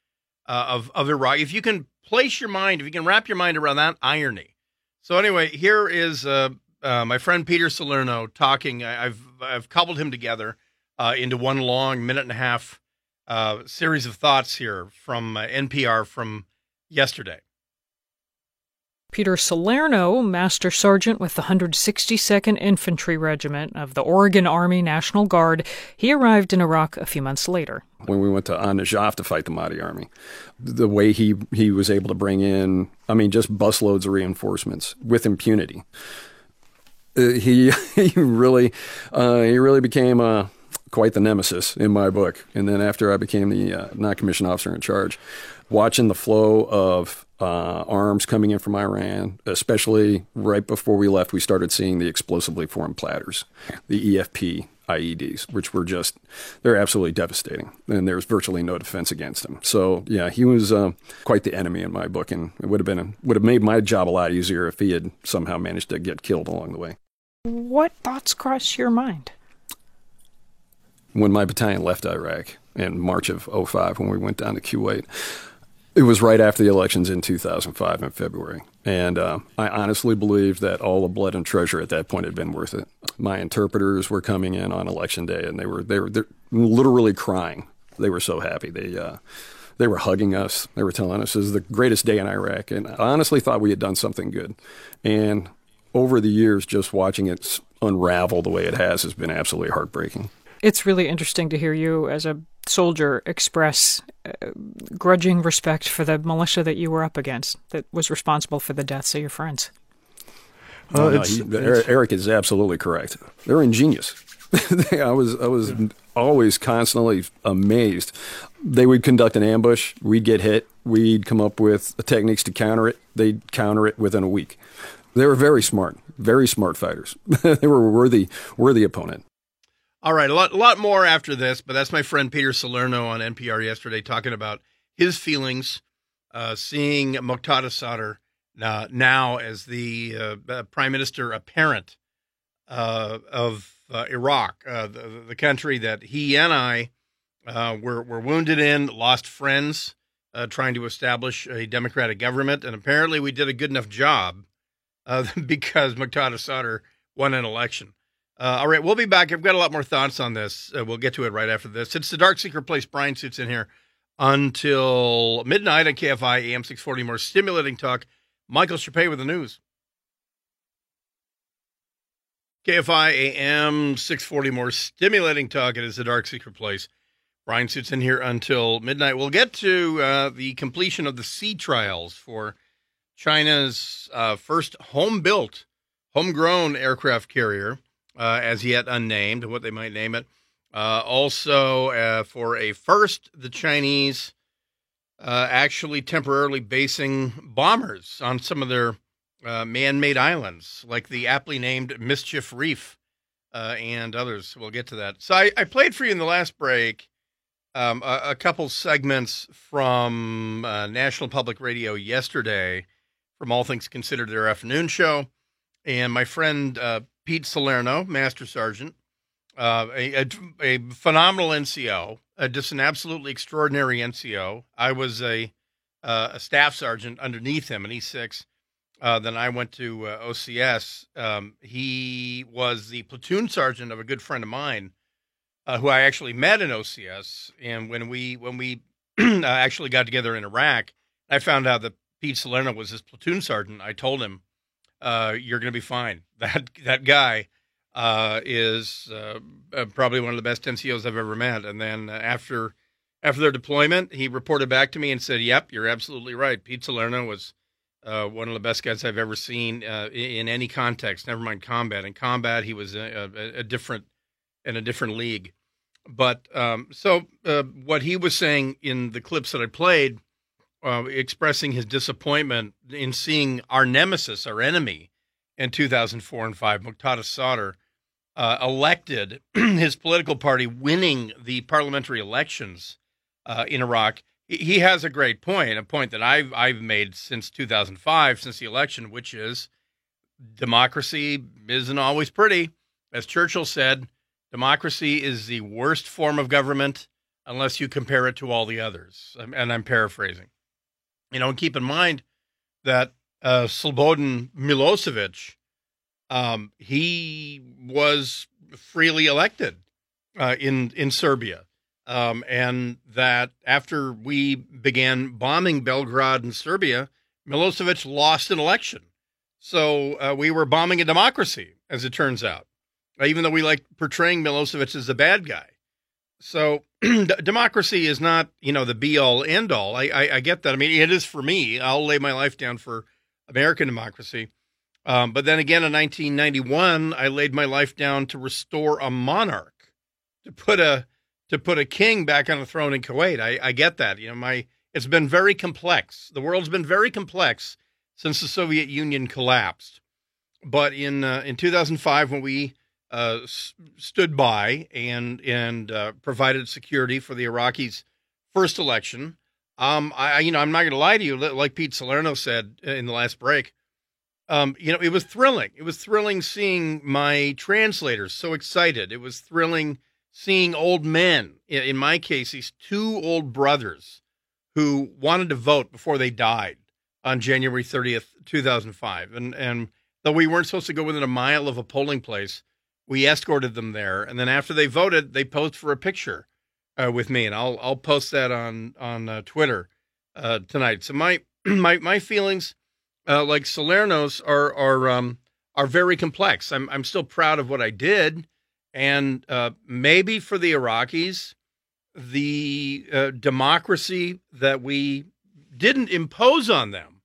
uh, of of Iraq. If you can place your mind, if you can wrap your mind around that irony. So anyway, here is uh, uh, my friend Peter Salerno talking. I, have I've cobbled him together uh, into one long minute and a half uh, series of thoughts here from uh, NPR from yesterday. Peter Salerno, Master Sergeant with the 162nd Infantry Regiment of the Oregon Army National Guard, he arrived in Iraq a few months later. When we went to An Najaf to fight the Mahdi army, the way he, he was able to bring in, I mean, just busloads of reinforcements with impunity. Uh, he <laughs> he really uh, he really became uh, quite the nemesis in my book. And then after I became the uh, non commissioned officer in charge, watching the flow of uh, arms coming in from Iran, especially right before we left, we started seeing the explosively formed platters, the EFP IEDs, which were just, they're absolutely devastating. And there's virtually no defense against them. So, yeah, he was uh, quite the enemy in my book. And it would have been, a, would have made my job a lot easier if he had somehow managed to get killed along the way. What thoughts cross your mind? when my battalion left Iraq in March of 05 when we went down to Kuwait. It was right after the elections in 2005 in February. And uh, I honestly believed that all the blood and treasure at that point had been worth it. My interpreters were coming in on election day and they were, they were literally crying. They were so happy. They, uh, they were hugging us. They were telling us this is the greatest day in Iraq. And I honestly thought we had done something good. And over the years, just watching it unravel the way it has has been absolutely heartbreaking. It's really interesting to hear you as a soldier express uh, grudging respect for the militia that you were up against that was responsible for the deaths of your friends. Oh, no, he, Eric is absolutely correct. They're ingenious. <laughs> I was I was always constantly amazed. They would conduct an ambush. We'd get hit. We'd come up with techniques to counter it. They'd counter it within a week. They were very smart, very smart fighters. <laughs> they were a worthy worthy opponent. All right, a lot, a lot more after this, but that's my friend Peter Salerno on NPR yesterday talking about his feelings uh, seeing Muqtada Sadr uh, now as the uh, uh prime minister apparent uh, of uh, Iraq, the, the, country that he and I were, were wounded in, lost friends trying to establish a democratic government, and apparently we did a good enough job <laughs> because Muqtada Sadr won an election. Uh, all right, we'll be back. I've got a lot more thoughts on this. Uh, we'll get to it right after this. It's the Dark Secret Place. Bryan Suits in here until midnight on KFI AM 640. More stimulating talk. Michael Chapé with the news. KFI AM 640. More stimulating talk. It is the Dark Secret Place. Bryan Suits in here until midnight. We'll get to uh, the completion of the sea trials for China's uh, first home built, homegrown aircraft carrier uh, as yet unnamed, what they might name it. Uh, also, uh, for a first, the Chinese uh, actually temporarily basing bombers on some of their uh, man made islands, like the aptly named Mischief Reef uh, and others. We'll get to that. So, I, I played for you in the last break um, a, a, couple segments from National Public Radio yesterday from All Things Considered, their afternoon show. And my friend Pete Salerno, Master Sergeant, uh, a, a, a, phenomenal NCO, uh, just an absolutely extraordinary NCO. I was a, uh, a staff sergeant underneath him in E6. Uh, then I went to uh, OCS. Um, he was the platoon sergeant of a good friend of mine, uh, who I actually met in OCS. And when we when we <clears throat> actually got together in Iraq, I found out that Pete Salerno was his platoon sergeant. I told him uh, you're going to be fine. <laughs> That that guy uh, is uh, uh probably one of the best NCOs I've ever met. And then after after their deployment, he reported back to me and said, "Yep, you're absolutely right. Pete Salerno was uh, one of the best guys I've ever seen uh, in any context. Never mind combat. In combat, he was a, a, a different in a different league." But um, so what he was saying in the clips that I played uh, expressing his disappointment in seeing our nemesis, our enemy, in 2004 and 5, Muqtada Sadr, uh, elected, <clears throat> his political party winning the parliamentary elections uh, in Iraq. He has a great point, a point that I've I've made since 2005, since the election, which is democracy isn't always pretty. As Churchill said, democracy is the worst form of government unless you compare it to all the others. And I'm paraphrasing. You know, and keep in mind that uh, Slobodan Milosevic, um, he was freely elected uh, in in Serbia, um, and that after we began bombing Belgrade and Serbia, Milosevic lost an election. So uh, we were bombing a democracy, as it turns out, even though we like portraying Milosevic as a bad guy. So <clears throat> democracy is not, you know, the be all end all. I, I, I, get that. I mean, it is for me. I'll lay my life down for American democracy. Um, but then again, in 1991, I laid my life down to restore a monarch, to put a to put a king back on the throne in Kuwait. I, I get that. You know, my it's been very complex. The world's been very complex since the Soviet Union collapsed. But in uh, in 2005, when we uh, stood by and and uh, provided security for the Iraqis' first election. Um, I you know I'm not going to lie to you, like Pete Salerno said in the last break. Um, you know, it was thrilling. It was thrilling seeing my translators so excited. It was thrilling seeing old men, in, my case, these two old brothers who wanted to vote before they died on January 30th, 2005. And, and though we weren't supposed to go within a mile of a polling place, we escorted them there. And then after they voted, they posed for a picture uh, with me. And I'll, I'll post that on, on uh, Twitter uh, tonight. So my, <clears throat> my, my feelings, uh, like Salerno's are, are, um, are very complex. I'm, I'm still proud of what I did. And uh, maybe for the Iraqis, the uh, democracy that we didn't impose on them,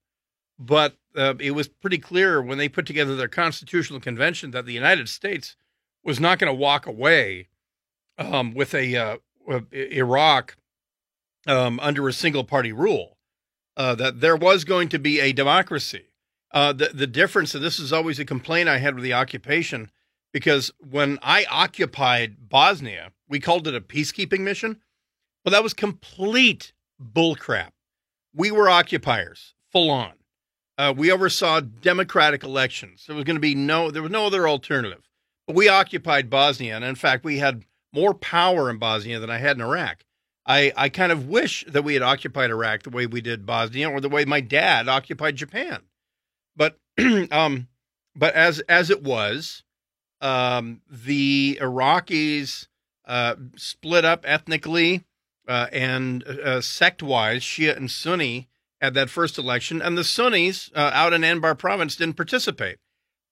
but it was pretty clear when they put together their constitutional convention that the United States was not going to walk away um, with a uh, Iraq um, under a single party rule. Uh, that there was going to be a democracy. Uh, the the difference, and this is always a complaint I had with the occupation, because when I occupied Bosnia, we called it a peacekeeping mission. Well, that was complete bullcrap. We were occupiers, full on. Uh, we oversaw democratic elections. There was going to be no, there was no other alternative. We occupied Bosnia, and in fact, we had more power in Bosnia than I had in Iraq. I, I kind of wish that we had occupied Iraq the way we did Bosnia, or the way my dad occupied Japan. But, <clears throat> um, but as as it was, um, the Iraqis uh, split up ethnically uh, and uh, sect wise, Shia and Sunni at that first election, and the Sunnis uh, out in Anbar province didn't participate.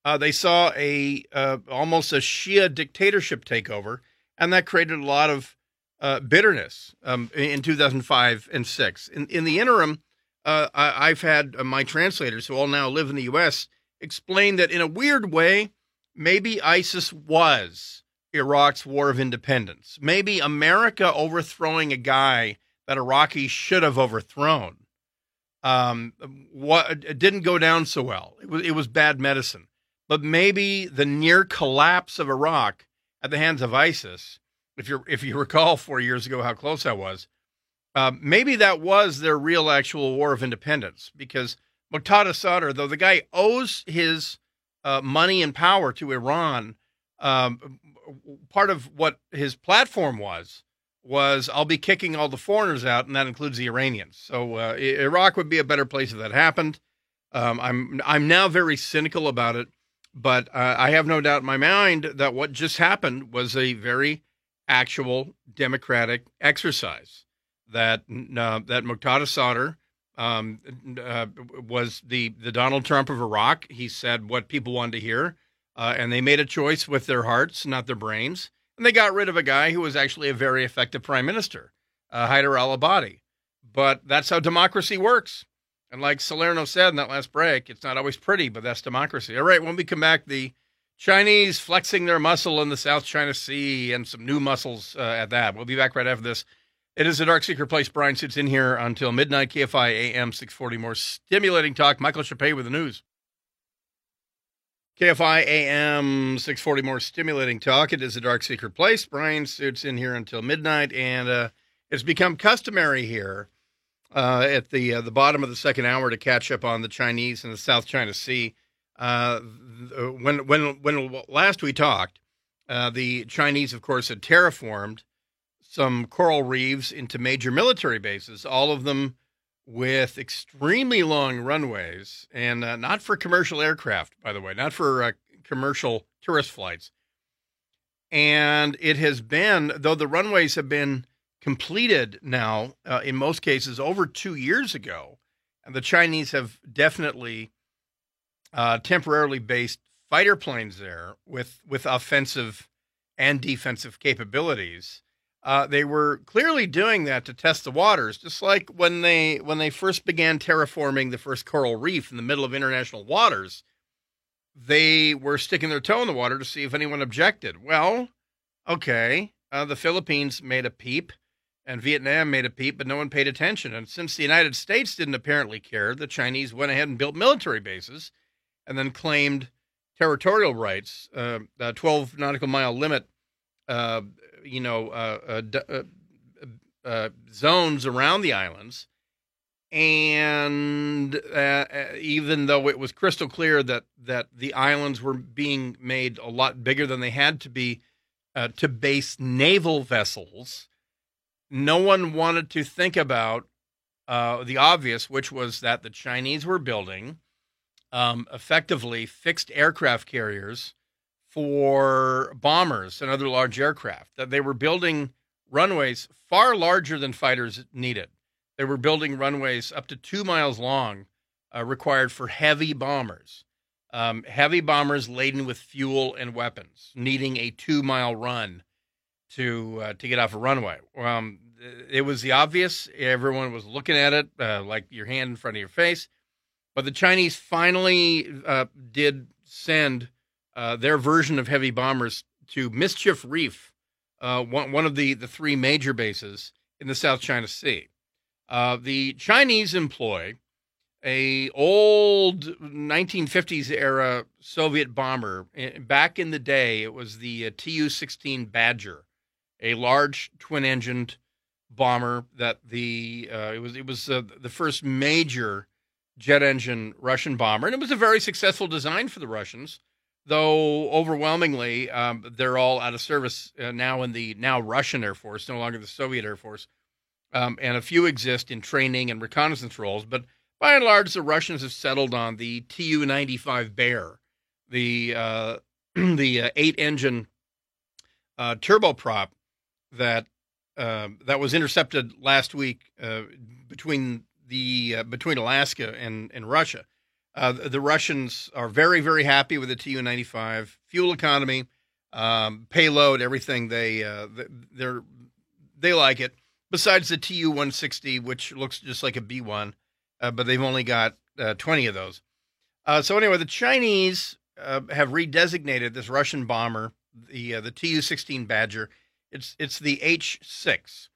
Uh, they saw a uh, almost a Shia dictatorship takeover, and that created a lot of bitterness um, in 2005 and six. In, in the interim, I, have had my translators, who all now live in the U.S., explain that in a weird way, maybe ISIS was Iraq's war of independence. Maybe America overthrowing a guy that Iraqis should have overthrown. Um, what didn't go down so well. It was it was bad medicine. But maybe the near collapse of Iraq at the hands of ISIS, if you if you <laughs> recall four years ago how close that was, uh, maybe that was their real actual war of independence because Muqtada Sadr, though the guy owes his uh, money and power to Iran, um, part of what his platform was was I'll be kicking all the foreigners out, and that includes the Iranians. So uh, Iraq would be a better place if that happened. Um, I'm I'm now very cynical about it, but uh, I have no doubt in my mind that what just happened was a very actual democratic exercise. That uh, that Muqtada Sadr um, uh, was the the Donald Trump of Iraq. He said what people wanted to hear. Uh, and they made a choice with their hearts, not their brains. And they got rid of a guy who was actually a very effective prime minister, uh, Haider al Abadi. But that's how democracy works. And like Salerno said in that last break, it's not always pretty, but that's democracy. All right, when we come back, the Chinese flexing their muscle in the South China Sea and some new muscles uh, at that. We'll be back right after this. It is a dark secret place. Bryan Suits in here until midnight. KFI AM 640. More stimulating talk. Michael Chape with the news. KFI AM 640 more stimulating talk. It is a dark secret place. Bryan Suits in here until midnight, and uh, it's become customary here uh, at the uh, the bottom of the second hour to catch up on the Chinese and the South China Sea. Uh, when when when last we talked, uh, the Chinese, of course, had terraformed some coral reefs into major military bases. All of them with extremely long runways and uh, not for commercial aircraft, by the way, not for uh, commercial tourist flights. And it has been, though the runways have been completed now, uh, in most cases, over two years ago, and the Chinese have definitely uh, temporarily based fighter planes there with, with offensive and defensive capabilities uh, they were clearly doing that to test the waters, just like when they when they first began terraforming the first coral reef in the middle of international waters. They were sticking their toe in the water to see if anyone objected. Well, okay, uh, the Philippines made a peep, and Vietnam made a peep, but no one paid attention. And since the United States didn't apparently care, the Chinese went ahead and built military bases, and then claimed territorial rights, uh, a 12 nautical mile limit uh, you know, uh, uh, uh, uh, zones around the islands. And even though it was crystal clear that, that the islands were being made a lot bigger than they had to be to base naval vessels, no one wanted to think about uh, the obvious, which was that the Chinese were building um, effectively fixed aircraft carriers for bombers and other large aircraft. That they were building runways far larger than fighters needed. They were building runways up to two miles long, uh, required for heavy bombers. Um, heavy bombers laden with fuel and weapons, needing a two-mile run to uh, to get off a runway. Um, it was the obvious. Everyone was looking at it uh, like your hand in front of your face. But the Chinese finally uh, did send uh, their version of heavy bombers to Mischief Reef, uh, one, one of the, the three major bases in the South China Sea. Uh, the Chinese employ a old 1950s era Soviet bomber. Back in the day, it was the uh, Tu-16 Badger, a large twin-engined bomber that the uh, it was it was uh, the first major jet engine Russian bomber, and it was a very successful design for the Russians. Though overwhelmingly, um, they're all out of service uh, now in the now Russian Air Force, no longer the Soviet Air Force, um, and a few exist in training and reconnaissance roles. But by and large, the Russians have settled on the Tu-95 Bear, the uh, <clears throat> the uh, eight-engine uh, turboprop that uh, that was intercepted last week uh, between the uh, between Alaska and and Russia. Uh, the Russians are very very happy with the Tu-95 fuel economy, um, payload, everything. They uh, they're they like it. Besides the Tu-160, which looks just like a B-1, uh, but they've only got 20 of those. so anyway, the Chinese have redesignated this Russian bomber, the the Tu-16 Badger it's it's the H6,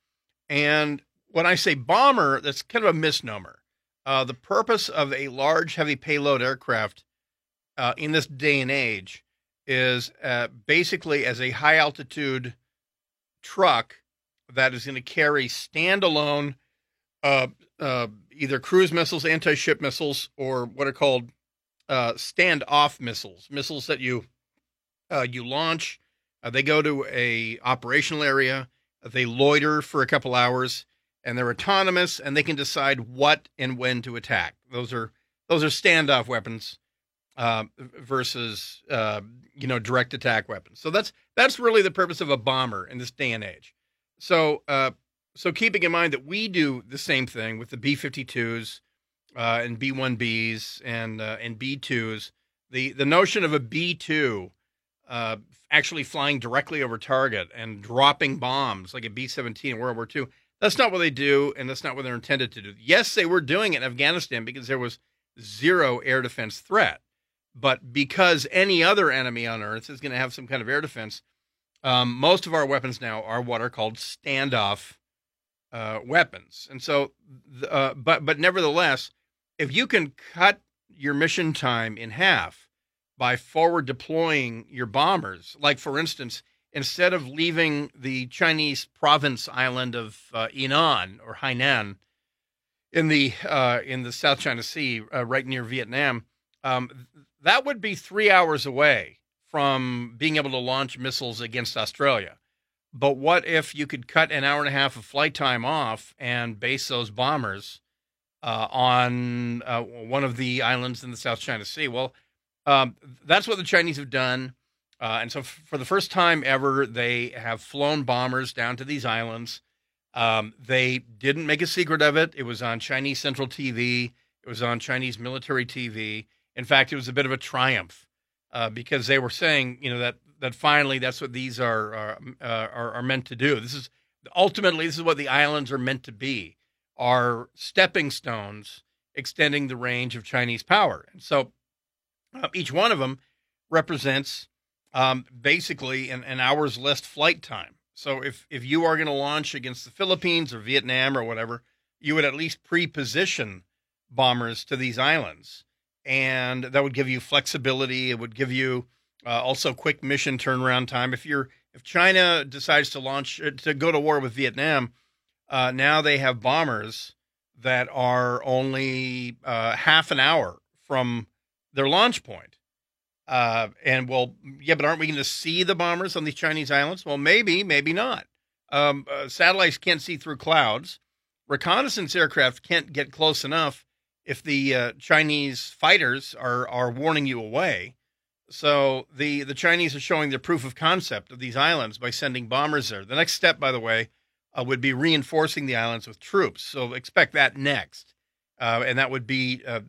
and when I say bomber, that's kind of a misnomer. Uh, the purpose of a large, heavy payload aircraft uh, in this day and age is uh, basically as a high altitude truck that is going to carry standalone uh, uh, either cruise missiles, anti ship missiles, or what are called uh, standoff missiles, missiles that you you launch uh, they go to a operational area. They loiter for a couple hours, and they're autonomous, and they can decide what and when to attack. Those are those are standoff weapons uh, versus uh, you know direct attack weapons. So that's that's really the purpose of a bomber in this day and age. So uh, so keeping in mind that we do the same thing with the B-52s uh, and B-1Bs and uh, and B-2s. The the notion of a B-2 uh, actually flying directly over target and dropping bombs like a B 17 in World War II. That's not what they do, and that's not what they're intended to do. Yes, they were doing it in Afghanistan because there was zero air defense threat. But because any other enemy on Earth is going to have some kind of air defense, um, most of our weapons now are what are called standoff uh, weapons. And so, uh, but but nevertheless, if you can cut your mission time in half by forward deploying your bombers. Like, for instance, instead of leaving the Chinese province island of uh, or Hainan in the uh, in the South China Sea, uh, right near Vietnam, um, that would be three hours away from being able to launch missiles against Australia. But what if you could cut an hour and a half of flight time off and base those bombers uh, on uh, one of the islands in the South China Sea? Well, um, that's what the Chinese have done. Uh, and so, f- for the first time ever, they have flown bombers down to these islands. Um, they didn't make a secret of it. It was on Chinese Central TV. It was on Chinese military TV. In fact, it was a bit of a triumph uh, because they were saying, you know, that that finally that's what these are are, uh, are are meant to do. This is ultimately this is what the islands are meant to be: are stepping stones extending the range of Chinese power. And so uh, each one of them represents um, basically an, an hour's less flight time. So if if you are going to launch against the Philippines or Vietnam or whatever, you would at least pre-position bombers to these islands, and that would give you flexibility. It would give you uh, also quick mission turnaround time. If you're if China decides to launch uh, to go to war with Vietnam, uh, now they have bombers that are only uh, half an hour from their launch point. Uh, and well, yeah, but aren't we going to see the bombers on these Chinese islands? Well, maybe, maybe not. Um, uh, satellites can't see through clouds. Reconnaissance aircraft can't get close enough if the uh, Chinese fighters are are warning you away. So the the Chinese are showing their proof of concept of these islands by sending bombers there. The next step, by the way, uh, would be reinforcing the islands with troops. So expect that next, uh, and that would be uh,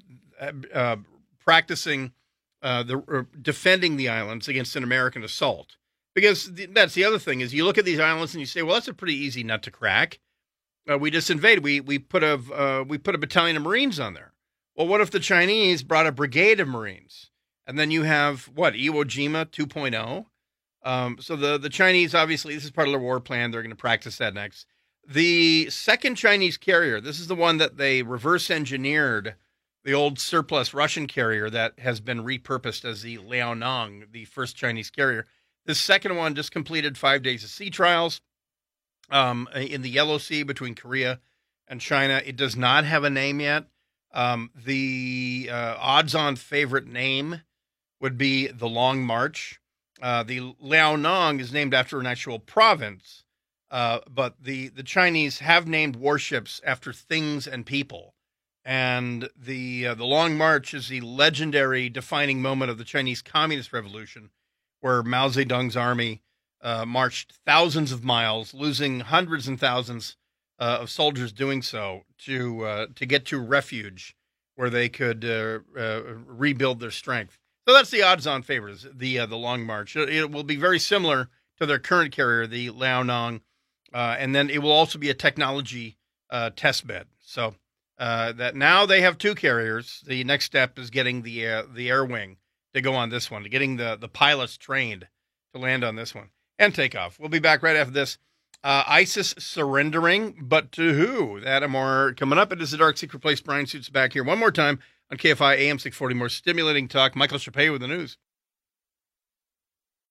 uh, practicing uh, the defending the islands against an American assault. Because the, that's the other thing is you look at these islands and you say, well, that's a pretty easy nut to crack. Uh, we just invaded. We we put a uh, we put a battalion of Marines on there. Well, what if the Chinese brought a brigade of Marines, and then you have what Iwo Jima 2.0? Um, so the the Chinese obviously this is part of their war plan. They're going to practice that next. The second Chinese carrier. This is the one that they reverse engineered the old surplus Russian carrier that has been repurposed as the Liaoning, the first Chinese carrier. This second one just completed five days of sea trials um, in the Yellow Sea between Korea and China. It does not have a name yet. Um, the uh, odds-on favorite name would be the Long March. Uh, the Liaoning is named after an actual province, uh, but the the Chinese have named warships after things and people. And the uh, the Long March is the legendary defining moment of the Chinese Communist Revolution, where Mao Zedong's army uh, marched thousands of miles, losing hundreds and thousands uh, of soldiers doing so to uh, to get to refuge where they could uh, uh, rebuild their strength. So that's the odds-on favorites, the the Long March. It, will be very similar to their current carrier, the Liaoning, and then it will also be a technology test bed. So that now they have two carriers. The next step is getting the the air wing to go on this one, getting the, the pilots trained to land on this one and take off. We'll be back right after this. Uh, ISIS surrendering, but to who? That and more coming up. It is the Dark Secret Place. Bryan Suits back here one more time on KFI AM 640. More stimulating talk. Michael Chapay with the news.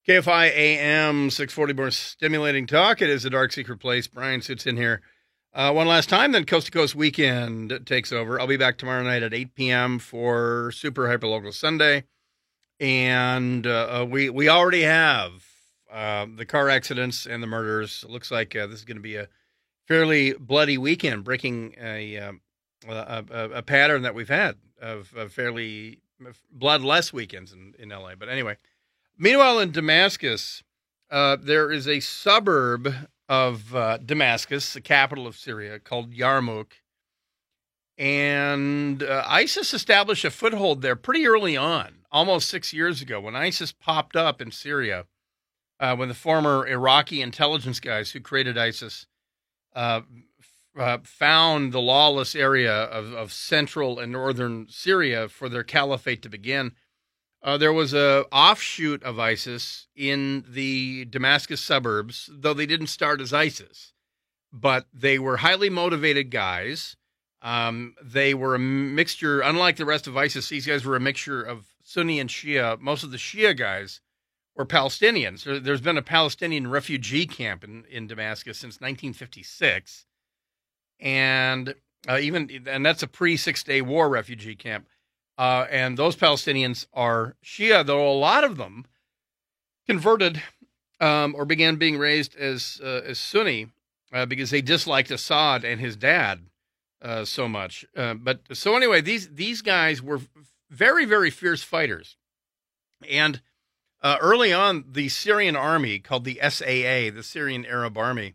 KFI AM 640. More stimulating talk. It is the Dark Secret Place. Brian Suits in here uh, one last time. Then Coast to Coast Weekend takes over. I'll be back tomorrow night at 8 p.m. for Super Hyper Local Sunday and uh, uh, we we already have uh, the car accidents and the murders. It looks like uh, this is going to be a fairly bloody weekend, breaking a um, a, a, a, pattern that we've had of, of fairly bloodless weekends in, in LA. But anyway, meanwhile in Damascus, uh, there is a suburb of uh, Damascus, the capital of Syria, called Yarmouk. And ISIS established a foothold there pretty early on almost six years ago when ISIS popped up in Syria, uh, when the former Iraqi intelligence guys who created ISIS uh, uh, found the lawless area of, of, central and northern Syria for their caliphate to begin. Uh, there was a offshoot of ISIS in the Damascus suburbs, though they didn't start as ISIS, but they were highly motivated guys. Um, they were a mixture, unlike the rest of ISIS. These guys were a mixture of Sunni and Shia, most of the Shia guys were Palestinians. There's been a Palestinian refugee camp in, in Damascus since 1956, and uh, even and that's a pre Six Day War refugee camp. Uh, and those Palestinians are Shia, though a lot of them converted um, or began being raised as uh, as Sunni uh, because they disliked Assad and his dad uh, so much. Uh, but so anyway, these these guys were very, very fierce fighters. And uh, early on, the Syrian army, called the SAA, the Syrian Arab Army,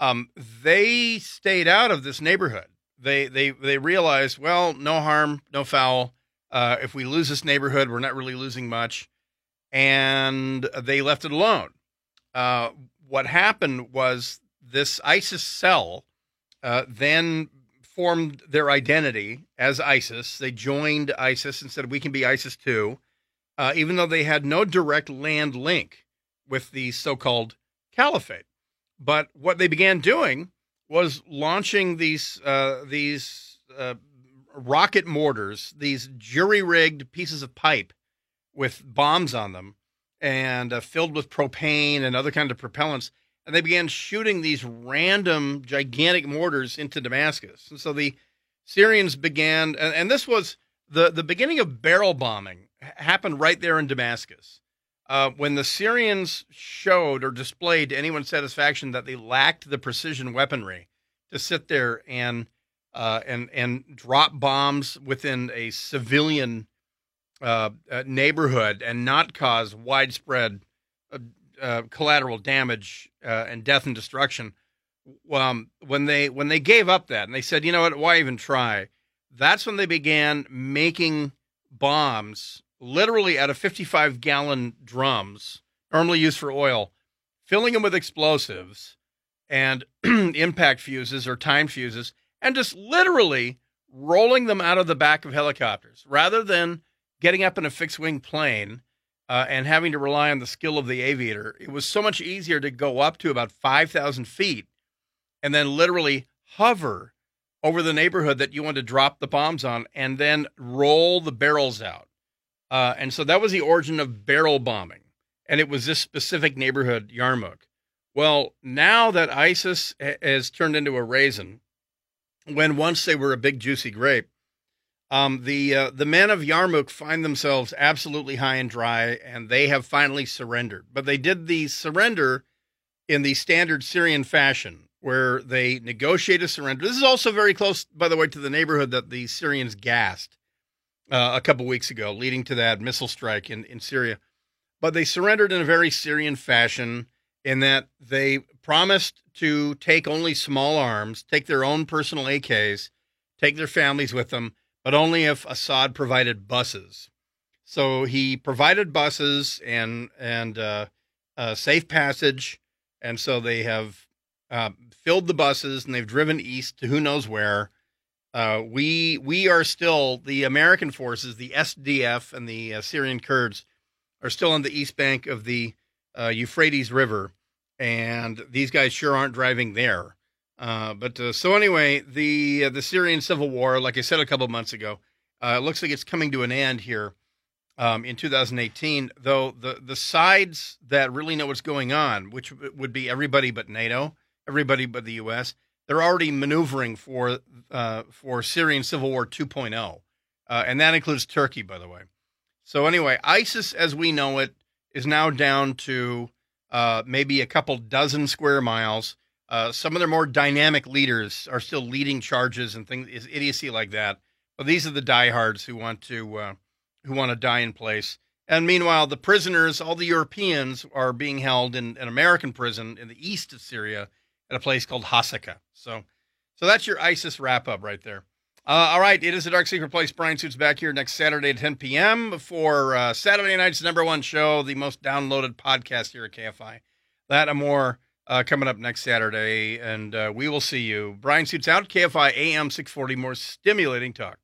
um, they stayed out of this neighborhood. They they they realized, well, no harm, no foul. Uh, if we lose this neighborhood, we're not really losing much, and they left it alone. Uh, what happened was this ISIS cell uh, then formed their identity as ISIS. They joined ISIS and said, we can be ISIS too, uh, even though they had no direct land link with the so called caliphate. But what they began doing was launching these, uh, these uh, rocket mortars, these jury rigged pieces of pipe with bombs on them and uh, filled with propane and other kind of propellants and they began shooting these random gigantic mortars into Damascus. And so the Syrians began, and, and this was the, the beginning of barrel bombing happened right there in Damascus. Uh, when the Syrians showed or displayed to anyone's satisfaction that they lacked the precision weaponry to sit there and uh, and and drop bombs within a civilian uh, uh, neighborhood and not cause widespread uh, uh, collateral damage and death and destruction. Um, when they when they gave up that and they said, you know what, why even try? That's when they began making bombs, literally out of 55 gallon drums, normally used for oil, filling them with explosives and <clears throat> impact fuses or time fuses, and just literally rolling them out of the back of helicopters rather than getting up in a fixed wing plane uh, and having to rely on the skill of the aviator. It was so much easier to go up to about 5,000 feet and then literally hover over the neighborhood that you want to drop the bombs on and then roll the barrels out. Uh, and so that was the origin of barrel bombing. And it was this specific neighborhood, Yarmouk. Well, now that ISIS has turned into a raisin, when once they were a big juicy grape, um, the uh, the men of Yarmouk find themselves absolutely high and dry, and they have finally surrendered. But they did the surrender in the standard Syrian fashion, where they negotiate a surrender. This is also very close, by the way, to the neighborhood that the Syrians gassed uh, a couple weeks ago, leading to that missile strike in, in Syria. But they surrendered in a very Syrian fashion in that they promised to take only small arms, take their own personal AKs, take their families with them, but only if Assad provided buses. So he provided buses and and uh, safe passage, and so they have uh, filled the buses and they've driven east to who knows where. Uh, we we are still the American forces, the SDF and the uh, Syrian Kurds are still on the east bank of the uh, Euphrates River, and these guys sure aren't driving there. Uh, but uh, so anyway, the uh, the Syrian civil war, like I said a couple months ago, looks like it's coming to an end here um, in 2018. Though the the sides that really know what's going on, which would be everybody but NATO, everybody but the U.S., they're already maneuvering for uh, for Syrian civil war 2.0, uh, and that includes Turkey, by the way. So anyway, ISIS, as we know it, is now down to uh, maybe a couple dozen square miles. Uh, some of their more dynamic leaders are still leading charges and things, is idiocy like that. But these are the diehards who want to uh, who want to die in place. And meanwhile, the prisoners, all the Europeans, are being held in an American prison in the east of Syria at a place called Hasaka. So, so that's your ISIS wrap up right there. Uh, all right, it is a Dark Secret Place. Bryan Suits back here next Saturday at 10 p.m. for uh, Saturday night's number one show, the most downloaded podcast here at KFI. That and more uh, coming up next Saturday, and uh, we will see you. Bryan Suits out, KFI AM 640, more stimulating talk.